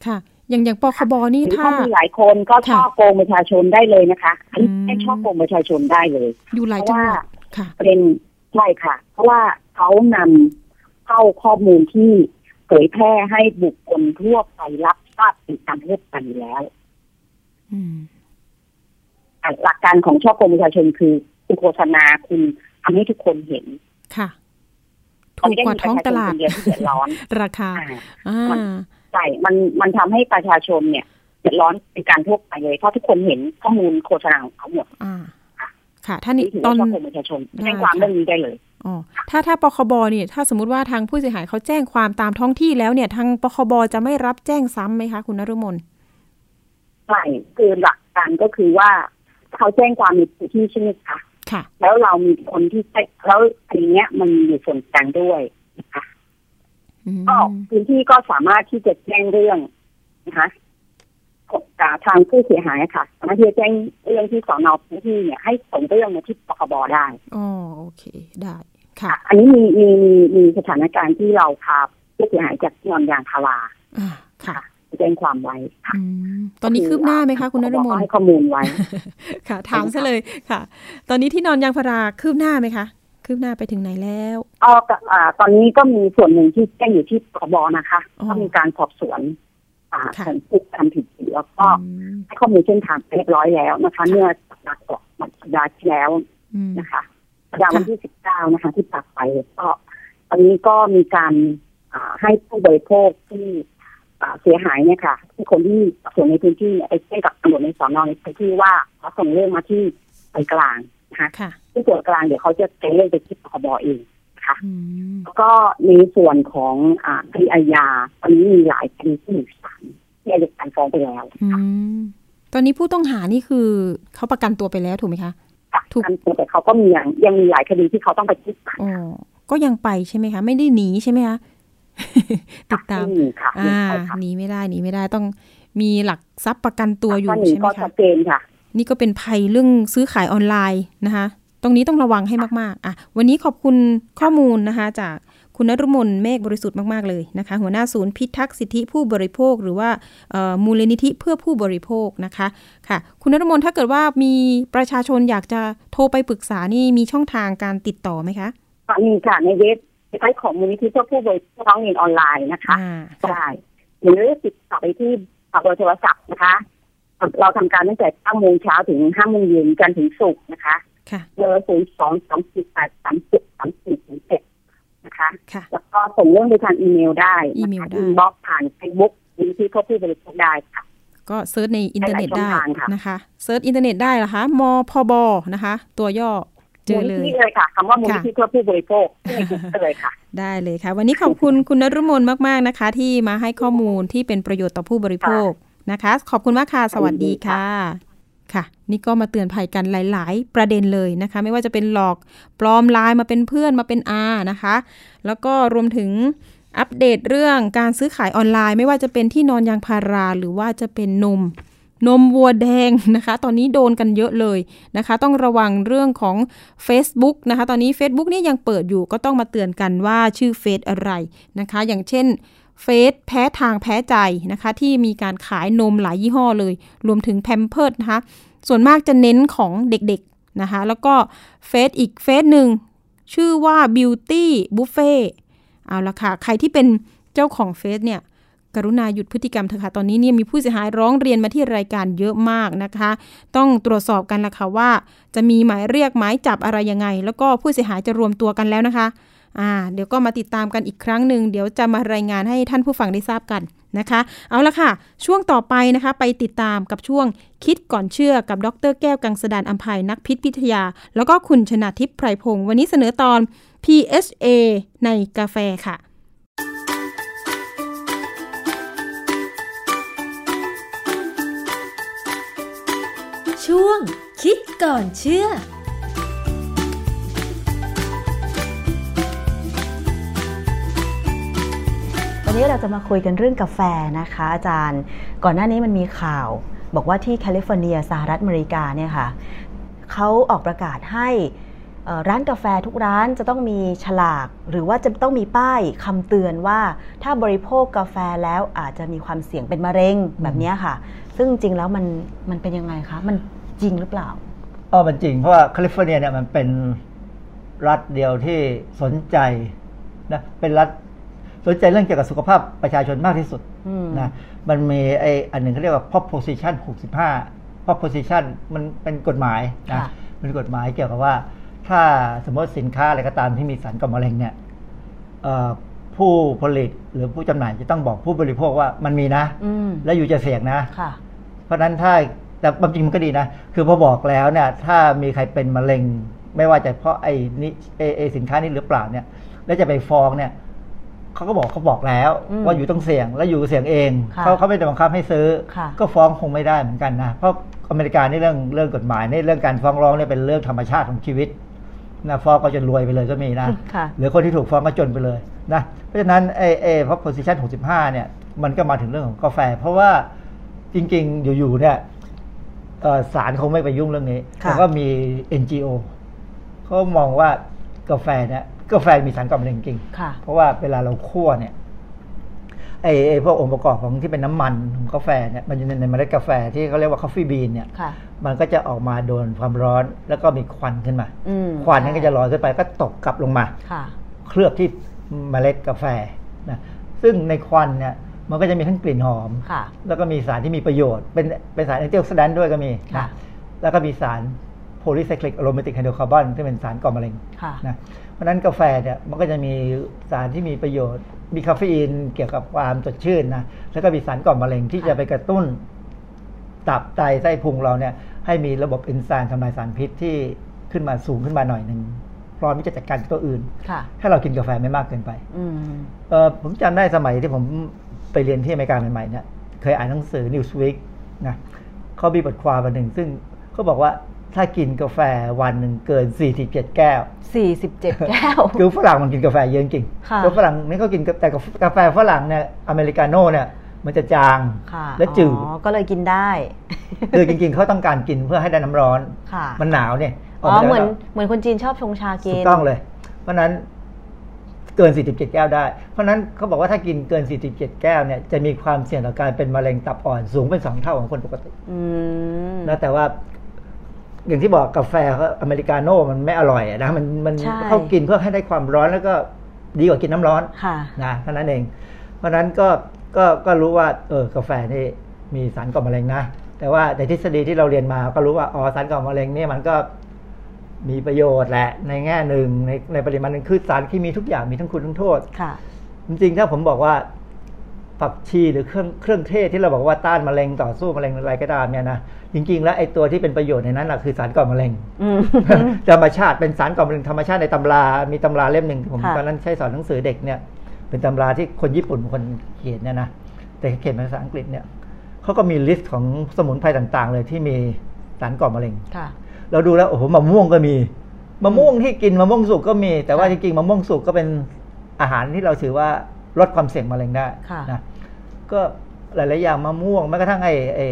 ค่ะ อย่างอย่างปคบนี่หรือถ้าถ้ามีหลายคนก็ค่ะช่อโกงประชาชนได้เลยนะคะอันนี้อืมให้ช่อโกงประชาชนได้เลยอยู่หลายจังหวัดค่ะประเด็นใช่ค่ะ เพราะว่าเขานำ เข้าข้อมูลที่เผยแพร่ให้บุคคลทั่วไปรับทราบเป็นการทั่วไปอยู่แล้วอืมอะหลักการของช่อโกงประชาชนคือคุณโฆษณาคุณทำให้ทุกคนเห็น ค่ะ ถูกกว่าท้องตลาดมันไม่ได้มีประชชนคนเดียวที่เดือดร้อน ราคาอ่าอ่าใช่มันมันทำให้ประชาชนเนี่ยเดือดร้อนเป็นการทั่วไปเลยเพราะทุกคนเห็นข้อมูลโฆษณาของเขาหมดอ่าค่ะ ท่านนี้นี่ถือตอว่านช่อโกงประชาชนได้แจ้งความค่ะเรื่องนี้ได้เลย อ๋อถ้าถ้าปคบเนี่ยถ้าสมมติว่าทางผู้เสียหายเขาแจ้งความตามท้องที่แล้วเนี่ย ทางปคบจะไม่รับแจ้งซ้ำไหมคะ คุณนรุมนใช่คือหลักการก็คือว่าเขาแจ้งความในพื้นที่ใช่ไหมคะค่ะ แล้วเรามีคนที่แจ้งแล้วทีเนี้ยมันมีอยู่ส่วนกลางด้วยนะคะอืมก็พื้นที่ก็สามารถที่จะแจ้งเรื่องนะคะกับ ทางผู้เสียหายค่ะสามารถที่จะแจ้งเรื่องที่สอนอพื้นที่เนี่ยให้ส่งเรื่องมาที่ปคบได้อ๋อโอเคได้ค่ะค่ะอันนี้มีมีมีมีสถานการณ์ที่เราพาผู้เสียหายจากนอนยางพาราอ่าค่ะไปแจ้งความไว้ค่ะอืมตอนนี้คืบหน้าไหมคะคุณนรุมก็นให้ข้อมูลไว้ ค่ะ ถามซะเลยค่ะ ตอนนี้ที่นอนยางพาราคืบหน้าไหมคะคืบหน้าไปถึงไหนแล้วอ๋อก็อ่าตอนนี้ก็มีส่วนหนึ่งที่แจ้งอยู่ที่ปบนะคะอ๋อก็มีการสอบสวน อ่าค่ะของผู้ทำผิดแล้วก็อืมให้ข้อมูลเส้นทางเรียบร้อยแล้วนะคะ เมื่อสัปดาห์ก่อนสัปดาห์ที่แล้วอืมนะคะสัปดาห์วันที่สิบเก้านะคะ ที่ตัดไปก็ตอนนี้ก็มีการอ่าให้ผู้บริโภคที่อ่าเสียหายเนี่ยค่ะที่คนที่ส่วนในพื้นที่เนี่ยไปแจ้งกับตำรวจในสอนอในพื้นที่ว่าเขาส่งเรื่องมาที่ไปกลางนะคะค่ะที่ส่วนกลางเดี๋ยวเขาจะแจ้งเรื่องไปที่ปคบเอง ค่ะอืมแล้วก็ในส่วนของอ่าคดีอาญาตอนนี้มีหลายคดีที่อยู่ศาลที่อายการฟ้องไปแล้วอืมตอนนี้ผู้ต้องหานี่คือเขาประกันตัวไปแล้วถูกไหมคะค่ะถูกการตัวแต่เขาก็มีอย่างยังมีหลายคดีที่เขาต้องไปที่ศาลอ๋อก็ยังไปใช่ไหมคะ ไม่ได้หนีใช่ไหมคะติดตามที่มีค่ะอ่าใช่ค่ะหนีไม่ได้หนีไม่ได้ต้องมีหลักทรัพย์ประกันตัวอยู่ถ้าหนีใช่ไหมก็คะชัดเจนค่ะนี่ก็เป็นภัยเรื่องซื้อขายออนไลน์นะคะ ตรงนี้ต้องระวังให้มากๆอะวันนี้ขอบคุณข้อมูลนะคะ จากคุณนรุมนเมฆบริสุทธิ์มาก ๆ เลยนะคะ หัวหน้าศูนย์พิทักษ์สิทธิผู้บริโภค หรือว่าเอ่อมูลนิธิเพื่อผู้บริโภคนะคะค่ะ คุณนรุมนถ้าเกิดว่ามีประชาชนอยากจะโทรไปปรึกษานี่มีช่องทางการติดต่อไหมคะมีค่ะในเว็บไซต์ของมูลนิธิเพื่อผู้บริโภคร้องเรียนออนไลน์นะคะอ่าได้หรือติดต่อไปที่เบอร์โทรศัพท์นะคะ เราทำการตั้งแต่9โมงเช้าถึง5โมงเย็นจันทร์ถึงศุกร์นะคะค่ะ เบอร์ศูนย์สองสองสี่แปดสามสิบสามสี่ศูนย์เจ็ดนะคะค่ะแล้วก็ส่งเรื่องไปทางอีเมลได้อีเมลได้ inbox ผ่านเฟซบุ๊กมูลนิธิเพื่อผู้บริโภคได้ค่ะ ก็ search ในอินเทอร์เน็ตหลายๆช่ได้องทางได้ค่ะนะคะ search อินเทอร์เน็ตได้เหรอคะมพบนะคะ ตัวย่อเจอเลยมูลนิธิเลยค่ะคำว่ามูลนิธิค่ะเพื่อผู้บริโภคที่ในกูเกิลเลยค่ะ ได้เลยค่ะ วันนี้ขอบคุณคุณนรุมนมาก ๆ นะคะ ที่มาให้ข้อมูลที่เป็นประโยชน์ต่อผู้บริโภคนะคะ ขอบคุณมากค่ะ สวัสดีค่ะ ค่ะ นี่ก็มาเตือนภัยกันหลาย ๆ ประเด็นเลยนะคะ ไม่ว่าจะเป็นหลอกปลอมไลน์มาเป็นเพื่อนมาเป็นอานะคะ แล้วก็รวมถึงอัปเดตเรื่องการซื้อขายออนไลน์ ไม่ว่าจะเป็นที่นอนยางพาราหรือว่าจะเป็นนมนมวัวแดงนะคะ ตอนนี้โดนกันเยอะเลยนะคะ ต้องระวังเรื่องของ Facebook นะคะ ตอนนี้ Facebook นี่ยังเปิดอยู่ก็ต้องมาเตือนกันว่าชื่อเฟซอะไรนะคะ อย่างเช่น เฟซแพ้ทางแพ้ใจนะคะ ที่มีการขายนมหลายยี่ห้อเลย รวมถึงแพมเพิร์ดนะคะ ส่วนมากจะเน้นของเด็กๆนะคะ แล้วก็เฟซอีกเฟซหนึ่งชื่อว่า Beauty Buffet เอาละค่ะ ใครที่เป็นเจ้าของเฟซเนี่ย กรุณาหยุดพฤติกรรมเถอะค่ะ ตอนนี้เนี่ยมีผู้เสียหายร้องเรียนมาที่รายการเยอะมากนะคะ ต้องตรวจสอบกันละค่ะว่า จะมีหมายเรียกหมายจับอะไรยังไง แล้วก็ผู้เสียหายจะรวมตัวกันแล้วนะคะ อ่าเดี๋ยวก็มาติดตามกันอีกครั้งหนึ่งเดี๋ยวจะมารายงานให้ท่านผู้ฟังได้ทราบกันนะคะ เอาละค่ะ ช่วงต่อไปนะคะ ไปติดตามกับช่วงคิดก่อนเชื่อกับดรแก้วกังสดานอัมภัยนักพิษพิทยา แล้วก็คุณชนาทิพย์ไพรพงศ์วันนี้เสนอตอน PHA ในกาแฟค่ะช่วงคิดก่อนเชื่อ วันนี้เราจะมาคุยกันเรื่องกาแฟนะคะ อาจารย์ ก่อนหน้านี้มันมีข่าว บอกว่าที่แคลิฟอร์เนียสหรัฐอเมริกาเนี่ยค่ะเขาออกประกาศให้ร้านกาแฟทุกร้านจะต้องมีฉลาก หรือว่าจะต้องมีป้ายคำเตือนว่าถ้าบริโภคกาแฟแล้วอาจจะมีความเสี่ยงเป็นมะเร็งแบบนี้ค่ะ ซึ่งจริงแล้วมันมันเป็นยังไงคะ มันจริงหรือเปล่าอ๋อมันจริง เพราะว่าแคลิฟอร์เนียเนี่ยมันเป็นรัฐเดียวที่สนใจนะเป็นรัฐ สนใจเรื่องเกี่ยวกับสุขภาพประชาชนมากที่สุดอืมนะมันมีไออันหนึ่งเขาเรียกว่า proposition 65 proposition มันเป็นกฎหมายนะค่ะเป็นกฎหมายเกี่ยวกับว่า ถ้าสมมติสินค้าอะไรก็ตามที่มีสารก่อมะเร็งเนี่ยเอ่อผู้ผลิตหรือผู้จำหน่ายจะต้องบอกผู้บริโภคว่ามันมีนะอืมและอยู่จะเสี่ยงนะค่ะเพราะฉะนั้นถ้าแต่ความจริงมันก็ดีนะ คือพอบอกแล้วเนี่ย ถ้ามีใครเป็นมะเร็ง ไม่ว่าจะเพราะไอ้นี่ไอ้ไอ้สินค้านี้หรือเปล่าเนี่ย แล้วจะไปฟ้องเนี่ย เขาก็บอกเขาบอกแล้วอืมว่าอยู่ต้องเสี่ยงแล้วอยู่เสี่ยงเองค่ะเขาเขาไม่ได้บังคับให้ซื้อค่ะก็ฟ้องคงไม่ได้เหมือนกันนะเพราะอเมริกานี่เรื่องเรื่องกฎหมายนี่เรื่องการฟ้องร้องเนี่ยเป็นเรื่องธรรมชาติของชีวิตนะฟ้องก็จะรวยไปเลยก็มีนะค่ะหรือคนที่ถูกฟ้องก็จนไปเลยนะเพราะฉะนั้นไอ้ไอ้เพราะ position 65 เนี่ย มันก็มาถึงเรื่องของกาแฟ เพราะว่าจริงๆ อยู่ๆเนี่ยเอ่อศาลคงไม่ไปยุ่งเรื่องนี้ค่ะแต่ก็มี NGO เขามองว่า กาแฟเนี่ยกาแฟมีสารก่อมะเร็งจริงค่ะเพราะว่าเวลาเราคั่วเนี่ยไอ้ไอ้พวกองค์ประกอบของที่เป็นน้ำมันของกาแฟเนี่ยมันอยู่ในในเมล็ดกาแฟที่เขาเรียกว่า coffee bean เนี่ยค่ะมันก็จะออกมาโดนความร้อนแล้วก็มีควันขึ้นมาอืมควันนั้นก็จะลอยขึ้นไปก็ตกกลับลงมาค่ะเคลือบที่เมล็ดกาแฟนะซึ่งในควันเนี่ยมันก็จะมีทั้งกลิ่นหอมค่ะแล้วก็มีสารที่มีประโยชน์ เป็นเป็นสาร antioxidant ด้วยก็มีค่ะนะแล้วก็มีสาร polycyclic aromatic hydrocarbon ที่เป็นสารก่อมะเร็งค่ะนะเพราะฉะนั้นกาแฟเนี่ยมันก็จะมีสารที่มีประโยชน์ มีคาเฟอีนเกี่ยวกับความสดชื่นนะแล้วก็มีสารก่อมะเร็งที่ค่ะจะไปกระตุ้น ตับไตไส้พุงเราเนี่ยให้มีระบบเอนไซม์ทำลายสารพิษที่ขึ้นมาสูงขึ้นมาหน่อยหนึ่งพร้อมที่จะจัดการกับตัวอื่นค่ะถ้าเรากินกาแฟไม่มากเกินไปอืมเออผมจำได้สมัยที่ผมไปเรียนที่อเมริกาใหม่ๆเนี่ยเคยอ่านหนังสือ Newsweek นะเขามีบทความมาหนึ่งซึ่งเขาบอกว่า ถ้ากินกาแฟวันหนึ่งเกิน 47 แก้วสี่สิบเจ็ดแก้ว คือฝรั่งมันกินกาแฟเยอะจริงค่ะแล้วฝรั่งนี่เขากินกาแต่กาแฟฝรั่งเนี่ยอเมริกาโน่เนี่ยมันจะจางค่ะและจืดอ๋อก็เลยกินได้คือจริงๆเขาต้องการกินเพื่อให้ได้น้ำร้อนค่ะมันหนาวเนี่ยอ๋อกไปเหมือนแล้วเหมือนคนจีนชอบชงชากินถูกต้องเลย เพราะฉะนั้นเกิน 47 แก้วได้ เพราะฉะนั้นเขาบอกว่าถ้ากินเกิน 47 แก้วเนี่ยจะมีความเสี่ยงต่อการเป็นมะเร็งตับอ่อนสูงเป็นสองเท่าของคนปกติอืมนะแต่ว่า อย่างที่บอกกาแฟเขาอเมริกาโน่มันไม่อร่อยอะนะมันมันใช่เขากินเพื่อให้ได้ความร้อนแล้วก็ดีกว่ากินน้ำร้อนค่ะนะเท่านั้นเอง เพราะฉะนั้นก็ก็ก็รู้ว่าเออกาแฟนี่มีสารก่อมะเร็งนะแต่ว่าในทฤษฎีที่เราเรียนมาก็รู้ว่าอ๋อสารก่อมะเร็งเนี่ยมันก็มีประโยชน์แหละในแง่หนึ่งในในปริมาณหนึ่งคือสารเคมีทุกอย่างมีทั้งคุณทั้งโทษค่ะ จริงๆถ้าผมบอกว่า ผักชีหรือเครื่องเครื่องเทศที่เราบอกว่าต้านมะเร็งต่อสู้มะเร็งอะไรก็ตามเนี่ยนะจริงๆ แล้วไอ้ตัวที่เป็นประโยชน์ในนั้นแหละคือสารก่อมะเร็งอืมธรรมชาติเป็นสารก่อมะเร็งธรรมชาติในตำรา มีตำราเล่มหนึ่งที่ผมค่ะตอนนั้นใช้สอนหนังสือเด็กเนี่ย เป็นตำราที่คนญี่ปุ่นเป็นคนเขียนเนี่ยนะแต่เขียนเป็นภาษาอังกฤษเนี่ยเขาก็มี list ของสมุนไพรต่างๆ เลยที่มีสารก่อมะเร็งค่ะเราดูแล้วโอ้โหมะม่วงก็มีมะม่วงที่กินมะม่วงสุกก็มี แต่ว่าค่ะจริงๆมะม่วงสุกก็เป็นอาหารที่เราถือว่า ลดความเสี่ยงมะเร็งได้ค่ะนะก็หลาย ๆ อย่างมะม่วงแม้กระทั่งไอ้ไอ้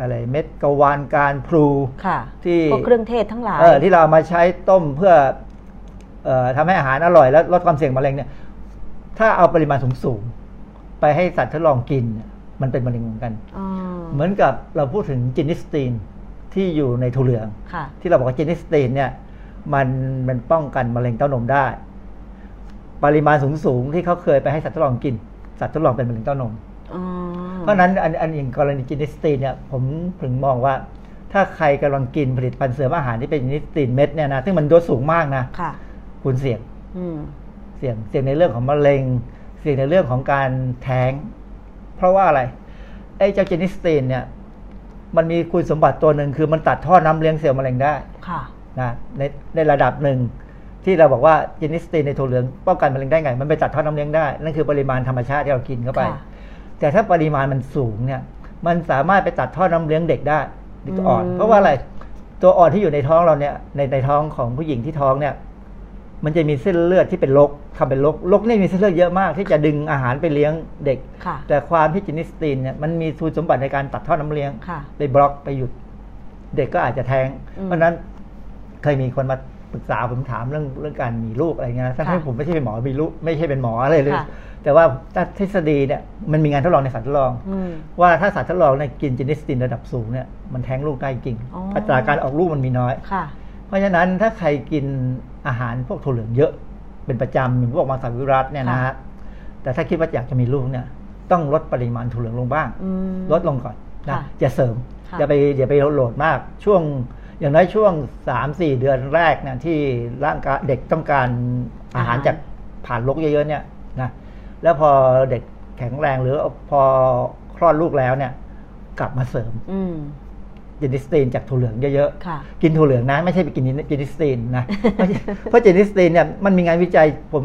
อะไรเม็ดกะวานการพลูค่ะที่พวกเครื่องเทศทั้งหลายเออที่เราเอามาใช้ต้มเพื่อเอ่อทำให้อาหารอร่อย และลดความเสี่ยงมะเร็งเนี่ย ถ้าเอาปริมาณสูง ๆ ไปให้สัตว์ทดลองกินเนี่ยมันเป็นมะเร็งเหมือนกันอ๋อเหมือนกับเราพูดถึง genistein ที่อยู่ในถั่วเหลืองค่ะที่เราบอกว่า genistein เนี่ยมันมันป้องกันมะเร็งเต้านมได้ ปริมาณสูงๆที่เขาเคยไปให้สัตว์ทดลองกิน สัตว์ทดลองเป็นมะเร็งเต้านมอ๋อเพราะฉะนั้นอันอันอย่างกรณี genistein เนี่ยผมถึงมองว่า ถ้าใครกำลังกินผลิตภัณฑ์เสริมอาหารที่เป็น genistein เม็ดเนี่ยนะซึ่งมันโดสสูงมากนะค่ะคุณเสี่ยงอืมเสี่ยงเสี่ยงในเรื่องของมะเร็ง เสี่ยงในเรื่องของการแท้ง เพราะว่าอะไรไอ้เจ้าจินิสตีนเนี่ยมันมีคุณสมบัติตัวหนึ่งคือมันตัดท่อน้ำเลี้ยงเซลล์มะเร็งได้ค่ะนะในในระดับหนึ่ง ที่เราบอกว่าจินิสตีนในถั่วเหลืองป้องกันมะเร็งได้ไง มันไปตัดท่อน้ำเลี้ยงได้ นั่นคือปริมาณธรรมชาติที่เรากินเข้าไปค่ะแต่ถ้าปริมาณมันสูงเนี่ย มันสามารถไปตัดท่อน้ำเลี้ยงเด็กได้เด็กอ่อนอืมเพราะว่าอะไรตัวอ่อนที่อยู่ในท้องเราเนี่ยในในท้องของผู้หญิงที่ท้องเนี่ย มันจะมีเส้นเลือดที่เป็นลกทำเป็นลกลกนี่มีเส้นเลือดเยอะมาก ที่จะดึงอาหารไปเลี้ยงเด็กค่ะแต่ความที่จินิสตีนเนี่ยมันมีคุณสมบัติในการตัดท่อน้ำเลี้ยงค่ะไปบล็อกไปหยุด เด็กก็อาจจะแท้งอืมเพราะฉะนั้นเคยมีคนมา ปรึกษาผมถามเรื่องเรื่องการมีลูกอะไรเงี้ยนะทั้งที่ค่ะผมไม่ใช่เป็นหมอมีลูกไม่ใช่เป็นหมออะไรเลยค่ะแต่ว่าทฤษฎีเนี่ยมันมีงานทดลองในสัตว์ทดลองอืมว่าถ้าสัตว์ทดลองเนี่ยกินจินิสตินระดับสูงเนี่ยมันแท้งลูกได้จริงอ๋ออัอัตราการออกลูกมันมีน้อยค่ะเพราะฉะนั้นถ้าใครกินอาหารพวกถั่วเหลืองเยอะ เป็นประจำอย่างพวกมังสวิรัตเนี่ยนะฮะแต่ถ้าคิดว่าอยากจะมีลูกเนี่ยต้องลดปริมาณถั่วเหลืองลงบ้างอืมลดลงก่อนนะค่ะอย่าเสริมค่ะอย่าไปอย่าไปโหลดมากช่วง อย่างน้อยช่วงสามสี่เดือนแรกเนี่ยที่ร่างกายเด็กต้องการอาหารจากผ่านลกเยอะๆเนี่ยนะแล้วพอเด็กแข็งแรงหรือพอคลอดลูกแล้วเนี่ย กลับมาเสริมอืมเจนิสตีนจากถั่วเหลืองเยอะค่ะๆ กินถั่วเหลืองนะ ไม่ใช่ไปกินเจนิสตีนนะไม่ใช่เพราะเจนิสตีนเนี่ยมันมีงานวิจัยผม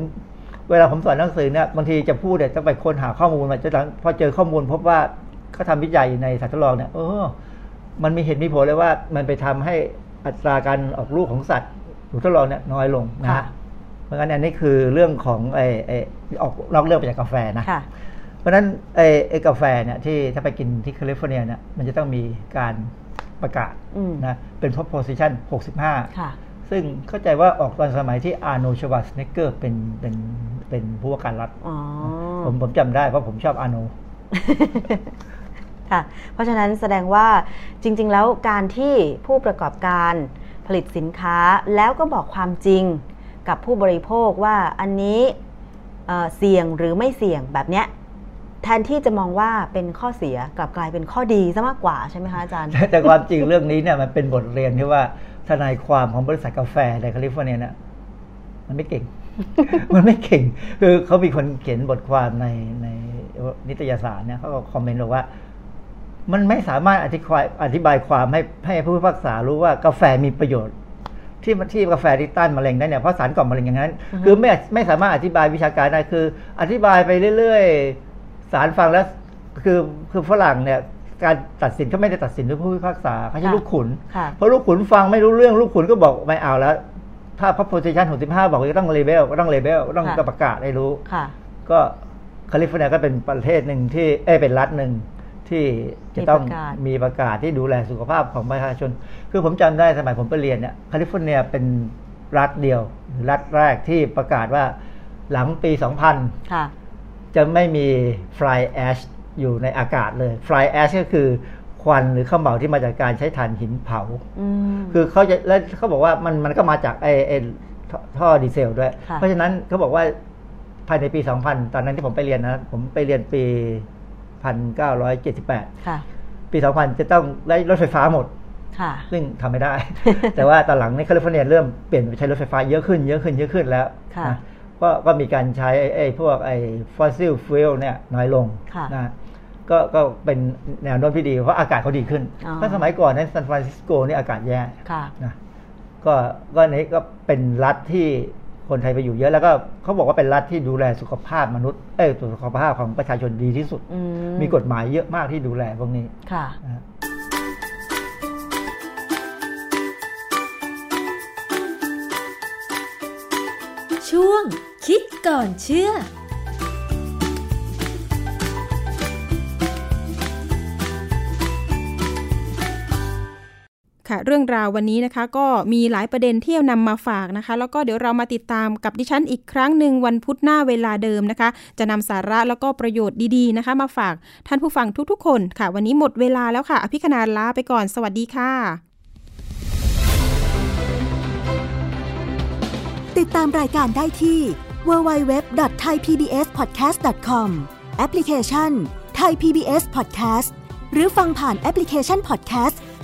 เวลาผมสอนหนังสือเนี่ยบางทีจะพูดเนี่ยต้องไปค้นหาข้อมูลมาจนพอเจอข้อมูลพบว่าเขาทำวิจัยในสัตว์ทดลองเนี่ยเออ มันมีเหตุมีผลเลยว่ามันไปทำให้อัตราการออกลูกของสัตว์หนูทดลองเนี่ยน้อยลงนะค่ะฮะเพราะงั้นอันนี้คือเรื่องของไอ้ไอ้ออกนอกเรื่องไปจากกาแฟนะค่ะเพราะฉะนั้นไอ้ไอ้กาแฟเนี่ยที่ถ้าไปกินที่แคลิฟอร์เนียเนี่ยมันจะต้องมีการประกาศอืมนะเป็น proposition 65ค่ะซึ่งเข้าใจว่าออกตอนสมัยที่อาร์โนชวาสเนกเกอร์เป็นเป็นเป็นผู้ว่าการรัฐอ๋อผมผมจำได้เพราะผมชอบอาร์โน ค่ะ เพราะฉะนั้นแสดงว่าจริง ๆ แล้วการที่ผู้ประกอบการผลิตสินค้าแล้วก็บอกความจริงกับผู้บริโภคว่าอันนี้เเสี่ยงหรือไม่เสี่ยงแบบเนี้ยแทนที่จะมองว่าเป็นข้อเสียกลับกลายเป็นข้อดีซะมากกว่าใช่ไหมคะอาจารย์แต่แต่ความจริงเรื่องนี้เนี่ยมันเป็นบทเรียนที่ว่าทนายความของบริษัทกาแฟในแคลิฟอร์เนียเนี่ยมันไม่เก่ง มันไม่เก่ง คือเขามีคนเขียนบทความในในนิตยสารเนี่ยเขาก็คอมเมนต์บอกว่า มันไม่สามารถอธิบายอธิบายความให้ให้ผู้พิพากษารู้ว่ากาแฟมีประโยชน์ ที่ที่กาแฟที่ต้านมะเร็งได้เนี่ยเพราะสารก่อมะเร็งอย่างนั้นอือฮึคือไม่ไม่สามารถอธิบายวิชาการได้คือ อธิบายไปเรื่อย ๆ สารฟังแล้วคือคือฝรั่งเนี่ยการตัดสินเขาไม่ได้ตัดสินด้วยผู้พิพากษาเขาใช้ค่ะลูกขุนค่ะเพราะลูกขุนฟังไม่รู้เรื่องลูกขุนก็บอกไม่เอาแล้ว ถ้า proposition 65บอกว่าต้องเลเบลก็ต้องเลเบลก็ต้องค่ะต้องประกาศให้รู้ค่ะก็แคลิฟอร์เนียก็เป็นประเทศหนึ่งที่เอ้ยเป็นรัฐหนึ่ง ที่จะต้องมีประกาศมีประกาศที่ดูแลสุขภาพของประชาชน คือผมจำได้สมัยผมไปเรียนเนี่ยแคลิฟอร์เนียเป็นรัฐเดียวหรือรัฐแรกที่ประกาศว่าหลังปี 2000ค่ะจะไม่มี fly ash อยู่ในอากาศเลย fly ash ก็คือควันหรือข้าวเหมาที่มาจากการใช้ถ่านหินเผาอืมคือเขาจะแล้วเขาบอกว่ามันมันก็มาจากไอ้ไอ้ท่อท่อดีเซลด้วยค่ะเพราะฉะนั้นเขาบอกว่าภายในปี 2000 ตอนนั้นที่ผมไปเรียนนะ ผมไปเรียนปี 1978 ค่ะ ปี 2000 จะต้องได้รถไฟฟ้าหมด ค่ะ ซึ่งทำไม่ได้ แต่ว่าตอนหลังในแคลิฟอร์เนียเริ่มเปลี่ยนไปใช้รถไฟฟ้าเยอะขึ้น เยอะขึ้น เยอะขึ้นแล้วค่ะนะก็ก็มีการใช้ไอ้ไอ้พวกไอ้ fossil fuel เนี่ยน้อยลงค่ะนะก็ก็เป็นแนวโน้มที่ดี เพราะอากาศเขาดีขึ้นอ๋อถ้าสมัยก่อนในซานฟรานซิสโกนี่อากาศแย่ค่ะนะก็ก็นี้ก็เป็นรัฐที่ คนไทยไปอยู่เยอะแล้วก็เขาบอกว่าเป็นรัฐที่ดูแลสุขภาพมนุษย์เอ้ยสุขภาพของประชาชนดีที่สุดอืมมีกฎหมายเยอะมากที่ดูแลพวกนี้ค่ะนะฮะช่วงคิดก่อนเชื่อ ค่ะ เรื่องราววันนี้นะคะ ก็มีหลายประเด็นที่นำมาฝากนะคะ แล้วก็เดี๋ยวเรามาติดตามกับดิฉันอีกครั้งหนึ่งวันพุธหน้าเวลาเดิมนะคะ จะนำสาระแล้วก็ประโยชน์ดีๆนะคะ มาฝากท่านผู้ฟังทุกๆ คนค่ะ วันนี้หมดเวลาแล้วค่ะอภิคณาลาไปก่อนสวัสดีค่ะ ติดตามรายการได้ที่ www.thaipbspodcast.com แอปพลิเคชัน Thai PBS Podcast หรือฟังผ่านแอปพลิเคชัน Podcast